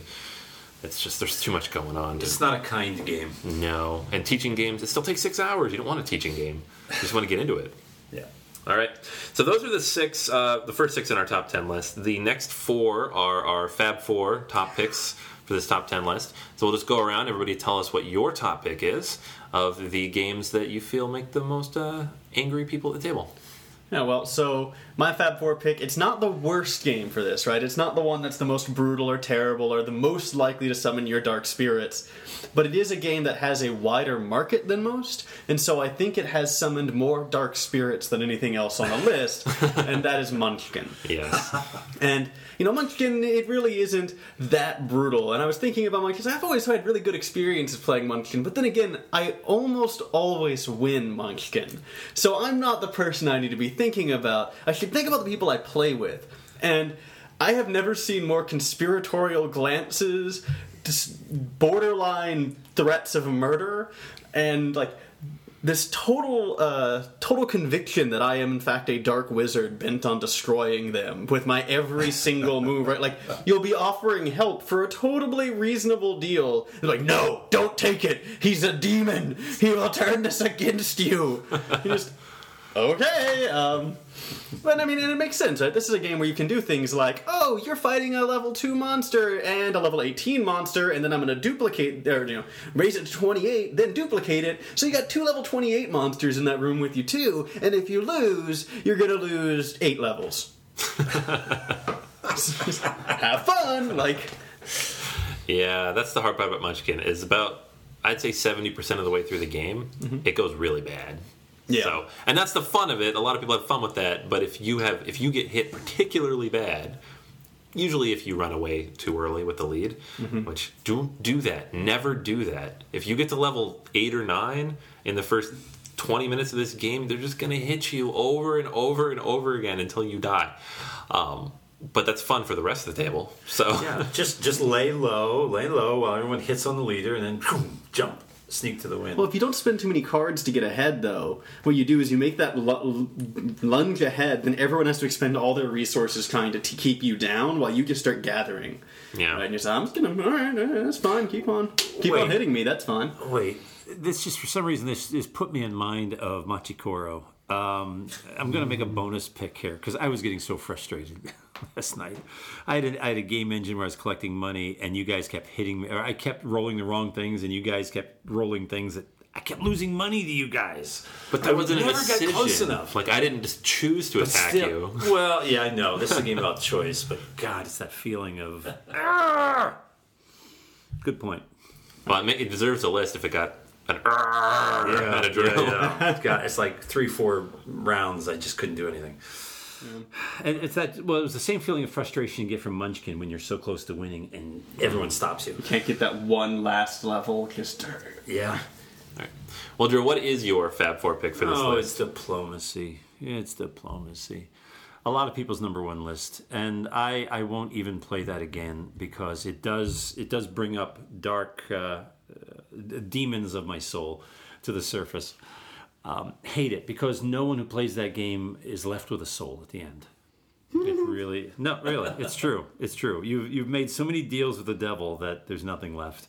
it's just there's too much going on. to- it's not a kind game. no, and teaching games it still takes six hours. You don't want a teaching game. You just want to get into it. Yeah. All right. So those are the six, uh, the first six in our top ten list. The next four are our Fab Four top picks for this top ten list. So we'll just go around. Everybody, tell us what your top pick is of the games that you feel make the most uh, angry people at the table. Yeah, well, so my Fab Four pick, it's not the worst game for this, right? It's not the one that's the most brutal or terrible or the most likely to summon your dark spirits, but it is a game that has a wider market than most, and so I think it has summoned more dark spirits than anything else on the list, and that is Munchkin. Yes. And you know, Munchkin, it really isn't that brutal. And I was thinking about Munchkin. I've always had really good experiences playing Munchkin, but then again, I almost always win Munchkin. So I'm not the person I need to be thinking about. I should think about the people I play with. And I have never seen more conspiratorial glances, borderline threats of murder, and like this total uh, total conviction that I am in fact a dark wizard bent on destroying them with my every single move. Right, like you'll be offering help for a totally reasonable deal. They're like, no, don't take it. He's a demon. He will turn this against you. You just okay. Um, but I mean, and it makes sense, right? This is a game where you can do things like, oh, you're fighting a level two monster and a level eighteen monster, and then I'm going to duplicate, or you know, raise it to twenty eight, then duplicate it. So you got two level twenty eight monsters in that room with you too, and if you lose, you're going to lose eight levels. Have fun, like. Yeah, that's the hard part about Munchkin. Is about I'd say seventy percent of the way through the game, it goes really bad. Yeah. So, and that's the fun of it. A lot of people have fun with that. But if you have, if you get hit particularly bad, usually if you run away too early with the lead, which don't do that. Never do that. If you get to level eight or nine in the first twenty minutes of this game, they're just going to hit you over and over and over again until you die. Um, but that's fun for the rest of the table. So Yeah, just just lay low, lay low while everyone hits on the leader, and then jump, sneak to the win. Well, if you don't spend too many cards to get ahead, though, what you do is you make that lu- lunge ahead, then everyone has to expend all their resources trying to t- keep you down while you just start gathering. Yeah. Right, and you're saying, I'm just gonna, all right, uh, that's fine, keep on. Keep Wait. on hitting me, that's fine. Wait, this just for some reason this this put me in mind of Machikoro. Um, I'm going to make a bonus pick here because I was getting so frustrated last night. I had, a, I had a game engine where I was collecting money, and you guys kept hitting me, or I kept rolling the wrong things, and you guys kept rolling things that I kept losing money to you guys. But that I wasn't a never got close enough. Like I didn't just choose to attack Still- you. Well, yeah, I know. This is a game about choice, but God, it's that feeling of. "Argh!" Good point. Well, it deserves a list if it got an yeah, and a drill. yeah. God, it's like three, four rounds. I just couldn't do anything. And it's that. Well, it was the same feeling of frustration you get from Munchkin when you're so close to winning and everyone stops you. You can't get that one last level, just. Yeah. All right. Well, Drew, what is your Fab Four pick for this list? Oh, list? it's diplomacy. It's diplomacy. A lot of people's number one list, and I, I won't even play that again because it does it does bring up dark uh, uh, demons of my soul to the surface. Um, hate it because no one who plays that game is left with a soul at the end. It really no, really, it's true. It's true. You've you've made so many deals with the devil that there's nothing left.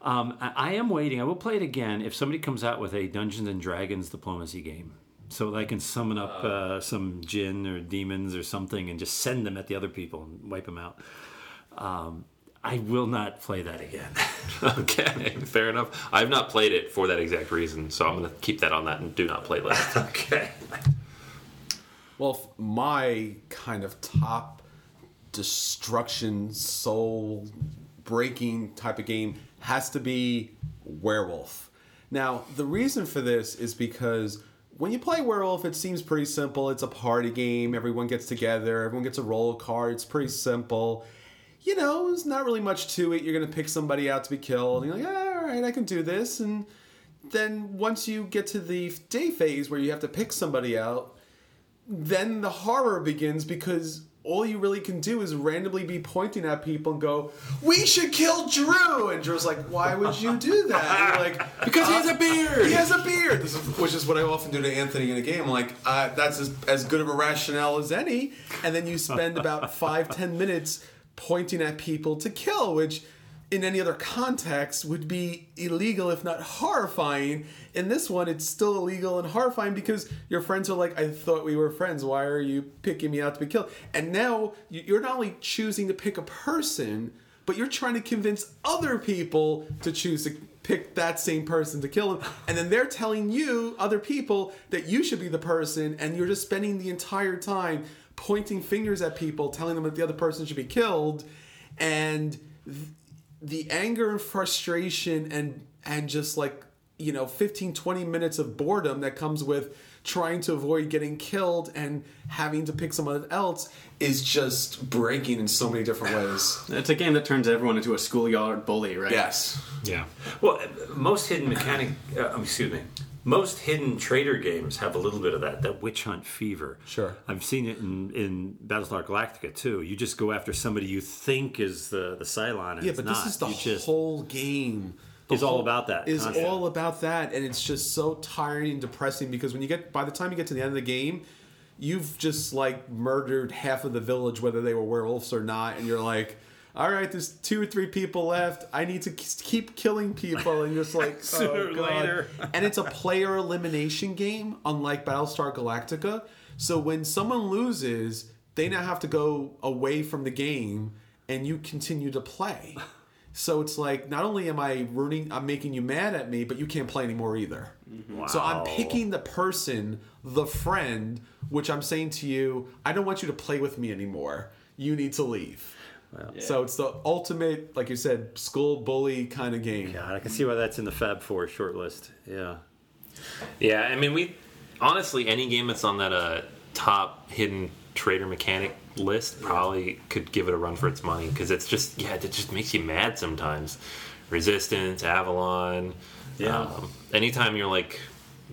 Um, I, I am waiting. I will play it again if somebody comes out with a Dungeons and Dragons diplomacy game so that I can summon up uh, some jinn or demons or something and just send them at the other people and wipe them out. Um, I will not play that again. okay, fair enough. I've not played it for that exact reason, so I'm going to keep that on that and do not play list. okay. Well, my kind of top destruction, soul breaking type of game has to be Werewolf. Now, the reason for this is because when you play Werewolf, it seems pretty simple. It's a party game, everyone gets together, everyone gets a roll of cards, it's pretty simple. You know, there's not really much to it. You're going to pick somebody out to be killed, and you're like, "Ah, all right, I can do this. And then once you get to the day phase where you have to pick somebody out, then the horror begins because all you really can do is randomly be pointing at people and go, "We should kill Drew." And Drew's like, "Why would you do that?" And you're like, Because he has a beard! He has a beard. This is, which is what I often do to Anthony in a game. I'm like, uh, that's as, as good of a rationale as any. And then you spend about five, ten minutes pointing at people to kill, which in any other context would be illegal, if not horrifying. In this one, it's still illegal and horrifying because your friends are like, I thought we were friends. Why are you picking me out to be killed? And now you- you're not only choosing to pick a person, but you're trying to convince other people to choose to pick that same person to kill him. And then they're telling you, other people, that you should be the person, and you're just spending the entire time pointing fingers at people, telling them that the other person should be killed. And th- the anger and frustration and and just like you know 15 20 minutes of boredom that comes with trying to avoid getting killed and having to pick someone else is just breaking in so many different ways It's a game that turns everyone into a schoolyard bully, right? yes Yeah. Well, most hidden mechanic, uh, excuse me, most hidden traitor games have a little bit of that, that witch hunt fever. Sure. I've seen it in, in Battlestar Galactica too. You just go after somebody you think is the, the Cylon, and yeah but not. this is the You just, whole game The Is all about that is concept. all about that and it's just so tiring and depressing because when you get by the time you get to the end of the game you've just like murdered half of the village whether they were werewolves or not and you're like all right there's two or three people left. I need to keep killing people and just like oh, Sooner oh, or God. later. and it's a player elimination game unlike battlestar galactica. So when someone loses they now have to go away from the game and you continue to play. So it's like not only am i ruining i'm making you mad at me but you can't play anymore either. Wow. so i'm picking the person the friend which i'm saying to you i don't want you to play with me anymore. You need to leave so it's the ultimate like you said school bully kind of game God, I can see why that's in the Fab Four shortlist. Yeah. Yeah, I mean, we honestly any game that's on that uh, top hidden traitor mechanic list probably could give it a run for its money because it's just yeah, it just makes you mad sometimes. Resistance, Avalon. Yeah. Um, anytime you're like,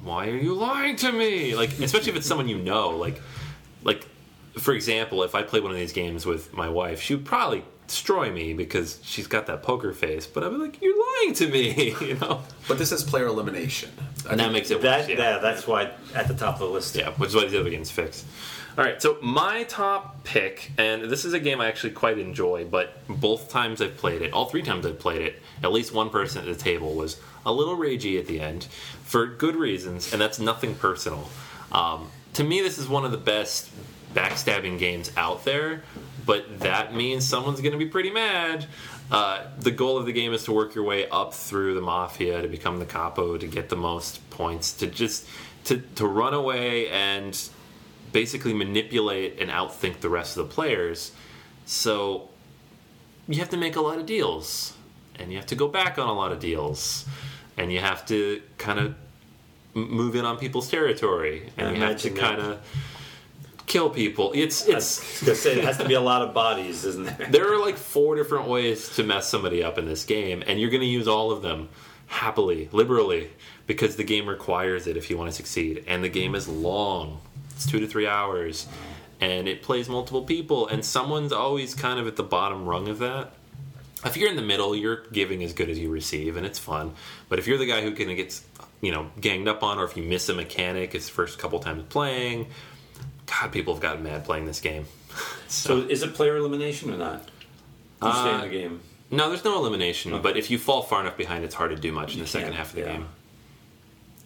why are you lying to me? Like, especially if it's someone you know, like, like for example, if I played one of these games with my wife, she would probably destroy me because she's got that poker face. But I'd be like, you're lying to me, you know. but this is player elimination And that makes it That, worse. yeah, that's why at the top of the list. Yeah, which is why these other games fix. All right, so my top pick, and this is a game I actually quite enjoy, but both times I've played it, all three times I've played it, at least one person at the table was a little ragey at the end for good reasons, and that's nothing personal. Um, to me, this is one of the best backstabbing games out there, but that means someone's going to be pretty mad. Uh, the goal of the game is to work your way up through the mafia to become the capo to get the most points to just to, to run away and basically manipulate and outthink the rest of the players. So you have to make a lot of deals, and you have to go back on a lot of deals, and you have to kind of move in on people's territory, and I you have to kind of kill people. It's it's gonna say it has to be a lot of bodies, isn't there? there are like four different ways to mess somebody up in this game, and you're going to use all of them happily, liberally, because the game requires it if you want to succeed. And the game is long; it's two to three hours, and it plays multiple people, and someone's always kind of at the bottom rung of that. If you're in the middle, you're giving as good as you receive, and it's fun. But if you're the guy who can get, you know, ganged up on, or if you miss a mechanic his first couple times playing, God, people have gotten mad playing this game. So is it player elimination or not? You stay in Uh, the game. No, there's no elimination, but if you fall far enough behind, it's hard to do much in the second half of the yeah. game.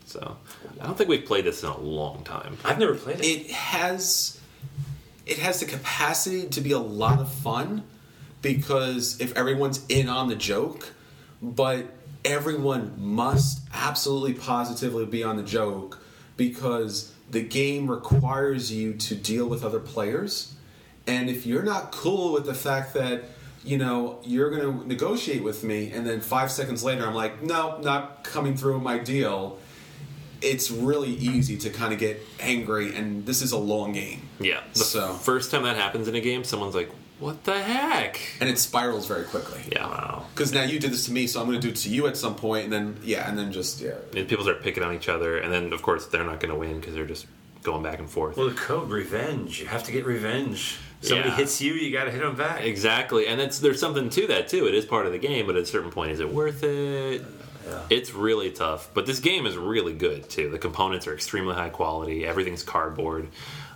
So I don't think we've played this in a long time. I've never played it. it has it has the capacity to be a lot of fun because if everyone's in on the joke but everyone must absolutely positively be on the joke because the game requires you to deal with other players and if you're not cool with the fact that you know you're going to negotiate with me and then 5 seconds later I'm like no not coming through with my deal it's really easy to kind of get angry and this is a long game Yeah. The So- first time that happens in a game, someone's like, "What the heck?" and it spirals very quickly Yeah. Wow. because now you did this to me so i'm going to do it to you at some point and then yeah and then just yeah And people start picking on each other, and then of course they're not going to win because they're just going back and forth. Well, the code revenge. You have to get revenge. Somebody Yeah. hits you, you got to hit them back. Exactly, and it's there's something to that too. It is part of the game, but at a certain point, is it worth it? Uh, it's really tough, but this game is really good too. The components are extremely high quality. Everything's cardboard,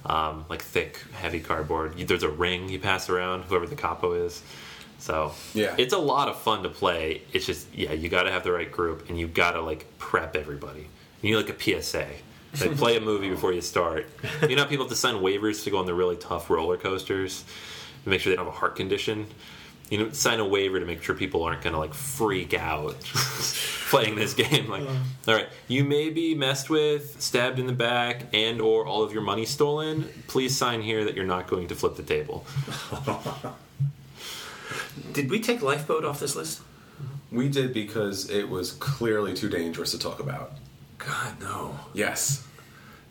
um, like thick, heavy cardboard. There's a ring you pass around, whoever the capo is. So Yeah. it's a lot of fun to play. It's just yeah, you got to have the right group, and you got to like prep everybody. You need like a PSA. Like play a movie before you start. You know, people have to sign waivers to go on the really tough roller coasters to make sure they don't have a heart condition. You know, sign a waiver to make sure people aren't going to like freak out playing this game. Like, all right, you may be messed with, stabbed in the back, and or all of your money stolen. Please sign here that you're not going to flip the table. Did we take Lifeboat off this list? we did because it was clearly too dangerous to talk about God, no. yes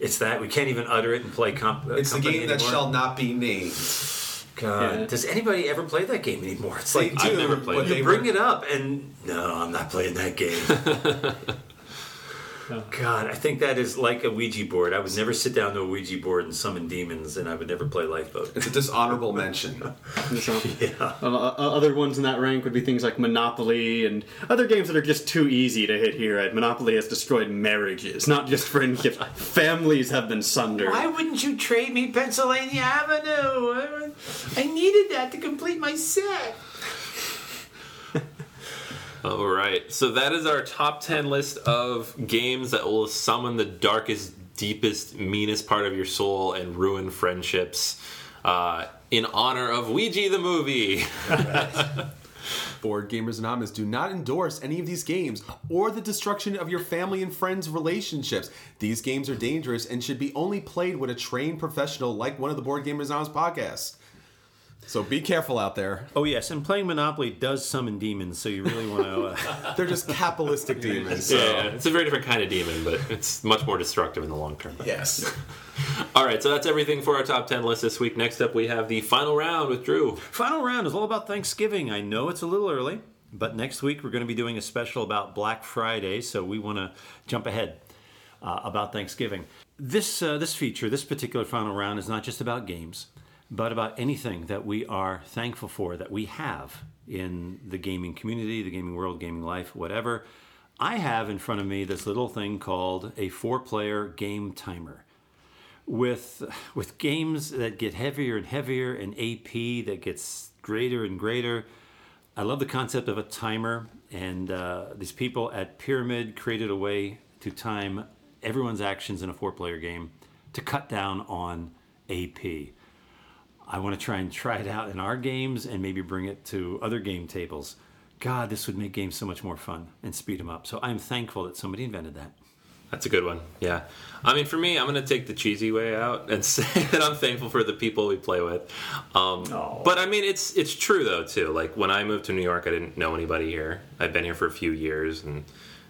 It's that. We can't even utter it and play comp. uh, it's the company game that shall not be named God. Yeah. Does anybody ever play that game anymore? It's like do, I've never played but it. they bring it up and no, I'm not playing that game. God, I think that is like a Ouija board. I would never sit down to a Ouija board and summon demons, and I would never play Lifeboat. it's a dishonorable mention So, Yeah. uh, uh, other ones in that rank would be things like Monopoly and other games that are just too easy to hit here. At Monopoly has destroyed marriages, not just friendships. Families have been sundered. Why wouldn't you trade me Pennsylvania Avenue? I needed that to complete my set. All right, so that is our top 10 list of games that will summon the darkest, deepest, meanest part of your soul and ruin friendships uh, in honor of Ouija the movie. Board Gamers Anonymous do not endorse any of these games or the destruction of your family and friends' relationships. These games are dangerous and should be only played with a trained professional like one of the Board Gamers Anonymous podcasts. So be careful out there. Oh yes, and playing Monopoly does summon demons, so you really want to. Uh, They're just capitalistic demons. Yeah, it's a very different kind of demon, but it's much more destructive in the long term. Yes. All right, so that's everything for our top 10 list this week. Next up, we have the final round with Drew. Final round is all about Thanksgiving. I know it's a little early, but next week we're going to be doing a special about Black Friday, so we want to jump ahead uh, about Thanksgiving. This uh, this feature, this particular final round, is not just about games, but about anything that we are thankful for that we have in the gaming community, the gaming world, gaming life, whatever. I have in front of me this little thing called a four-player game timer with with games that get heavier and heavier and AP that gets greater and greater. I love the concept of a timer, and uh, these people at Pyramid created a way to time everyone's actions in a four-player game to cut down on AP. I want to try and try it out in our games and maybe bring it to other game tables. God, this would make games so much more fun and speed them up. So I'm thankful that somebody invented that. That's a good one. Yeah. I mean, for me, I'm going to take the cheesy way out and say that I'm thankful for the people we play with. Um, Aw. but I mean, it's it's true though too. Like when I moved to New York, I didn't know anybody here. I've been here for a few years and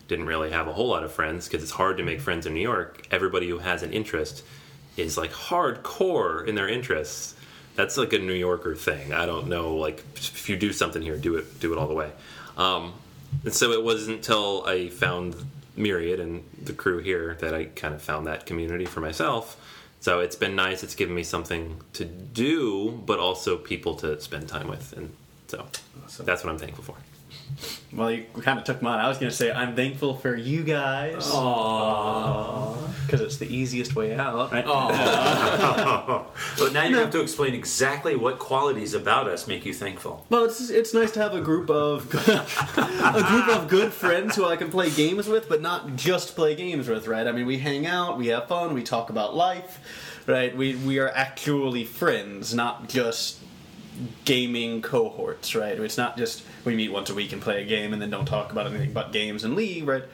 didn't really have a whole lot of friends because it's hard to make friends in New York. Everybody who has an interest is like hardcore in their interests. That's like a New Yorker thing. I don't know. Like if you do something here, do it do it all the way. Um, and so it wasn't until I found Myriad and the crew here that I kind of found that community for myself. So it's been nice. It's given me something to do, but also people to spend time with, and so that's what I'm thankful for. Well, you kind of took mine. I was going to say I'm thankful for you guys. Because it's the easiest way out. Right? But now you have to explain exactly what qualities about us make you thankful. Well, it's it's nice to have a group of a group of good friends who I can play games with, but not just play games with, right? I mean, we hang out, we have fun, we talk about life, right? We we are actually friends, not just gaming cohorts, right? It's not just we meet once a week and play a game and then don't talk about anything but games and leave, right?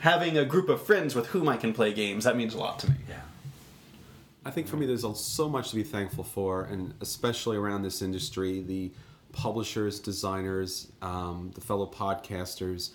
Having a group of friends with whom I can play games that means a lot to me. Yeah. I think for me, there's so much to be thankful for, and especially around this industry, the publishers, designers, um, the fellow podcasters,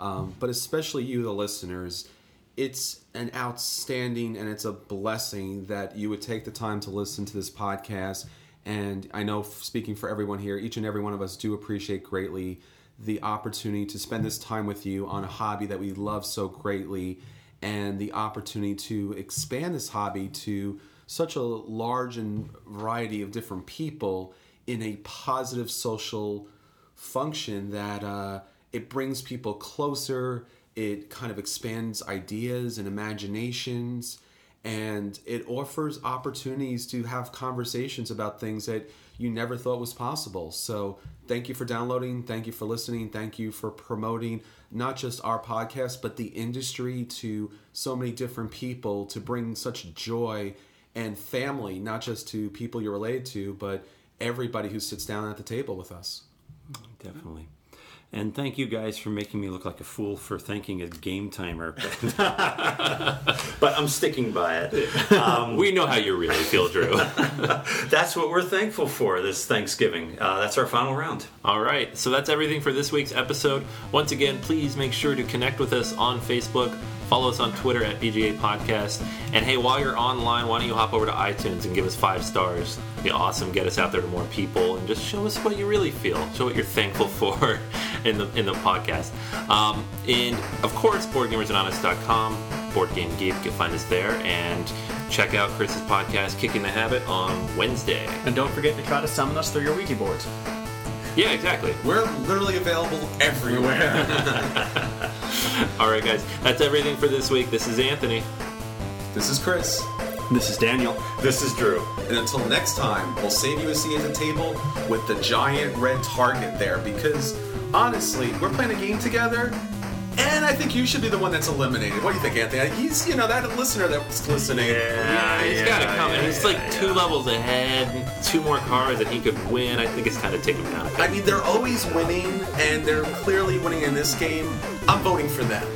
um, but especially you, the listeners. It's an outstanding and it's a blessing that you would take the time to listen to this podcast. And I know, speaking for everyone here, each and every one of us do appreciate greatly the opportunity to spend this time with you on a hobby that we love so greatly and the opportunity to expand this hobby to such a large and variety of different people in a positive social function that uh, it brings people closer it kind of expands ideas and imaginations and it offers opportunities to have conversations about things that you never thought was possible. So, thank you for downloading, thank you for listening, thank you for promoting not just our podcast, but the industry to so many different people to bring such joy and family, not just to people you're related to, but everybody who sits down at the table with us. Definitely. And thank you guys for making me look like a fool for thanking a game timer. But I'm sticking by it. Um, We know how you really feel, Drew. that's what we're thankful for this Thanksgiving. Uh, that's our final round. All right, so that's everything for this week's episode. Once again, please make sure to connect with us on Facebook, follow us on Twitter at BGA Podcast, and hey, while you're online, why don't you hop over to iTunes and give us five stars? Be awesome, get us out there to more people, and just show us what you really feel, show what you're thankful for in the in the podcast. Um, and of course, BoardGamersAnonymous.com, Board Game Geek, you'll find us there, and check out Chris's podcast, Kicking the Habit, on Wednesday. And don't forget to try to summon us through your Ouija boards. Yeah, exactly. We're literally available everywhere. All right, guys, that's everything for this week. This is Anthony. this is Chris. This is Daniel. This is Drew. And until next time, we'll save you a seat at the table with the giant red target there because honestly, we're playing a game together. And I think you should be the one that's eliminated. What do you think, Anthony? He's, you know, that listener that's listening. Yeah, he's got to come. and he's like two levels ahead, two more cards that he could win. I think it's kind of taken down. a bit. I mean, they're always winning, and they're clearly winning in this game. I'm voting for them.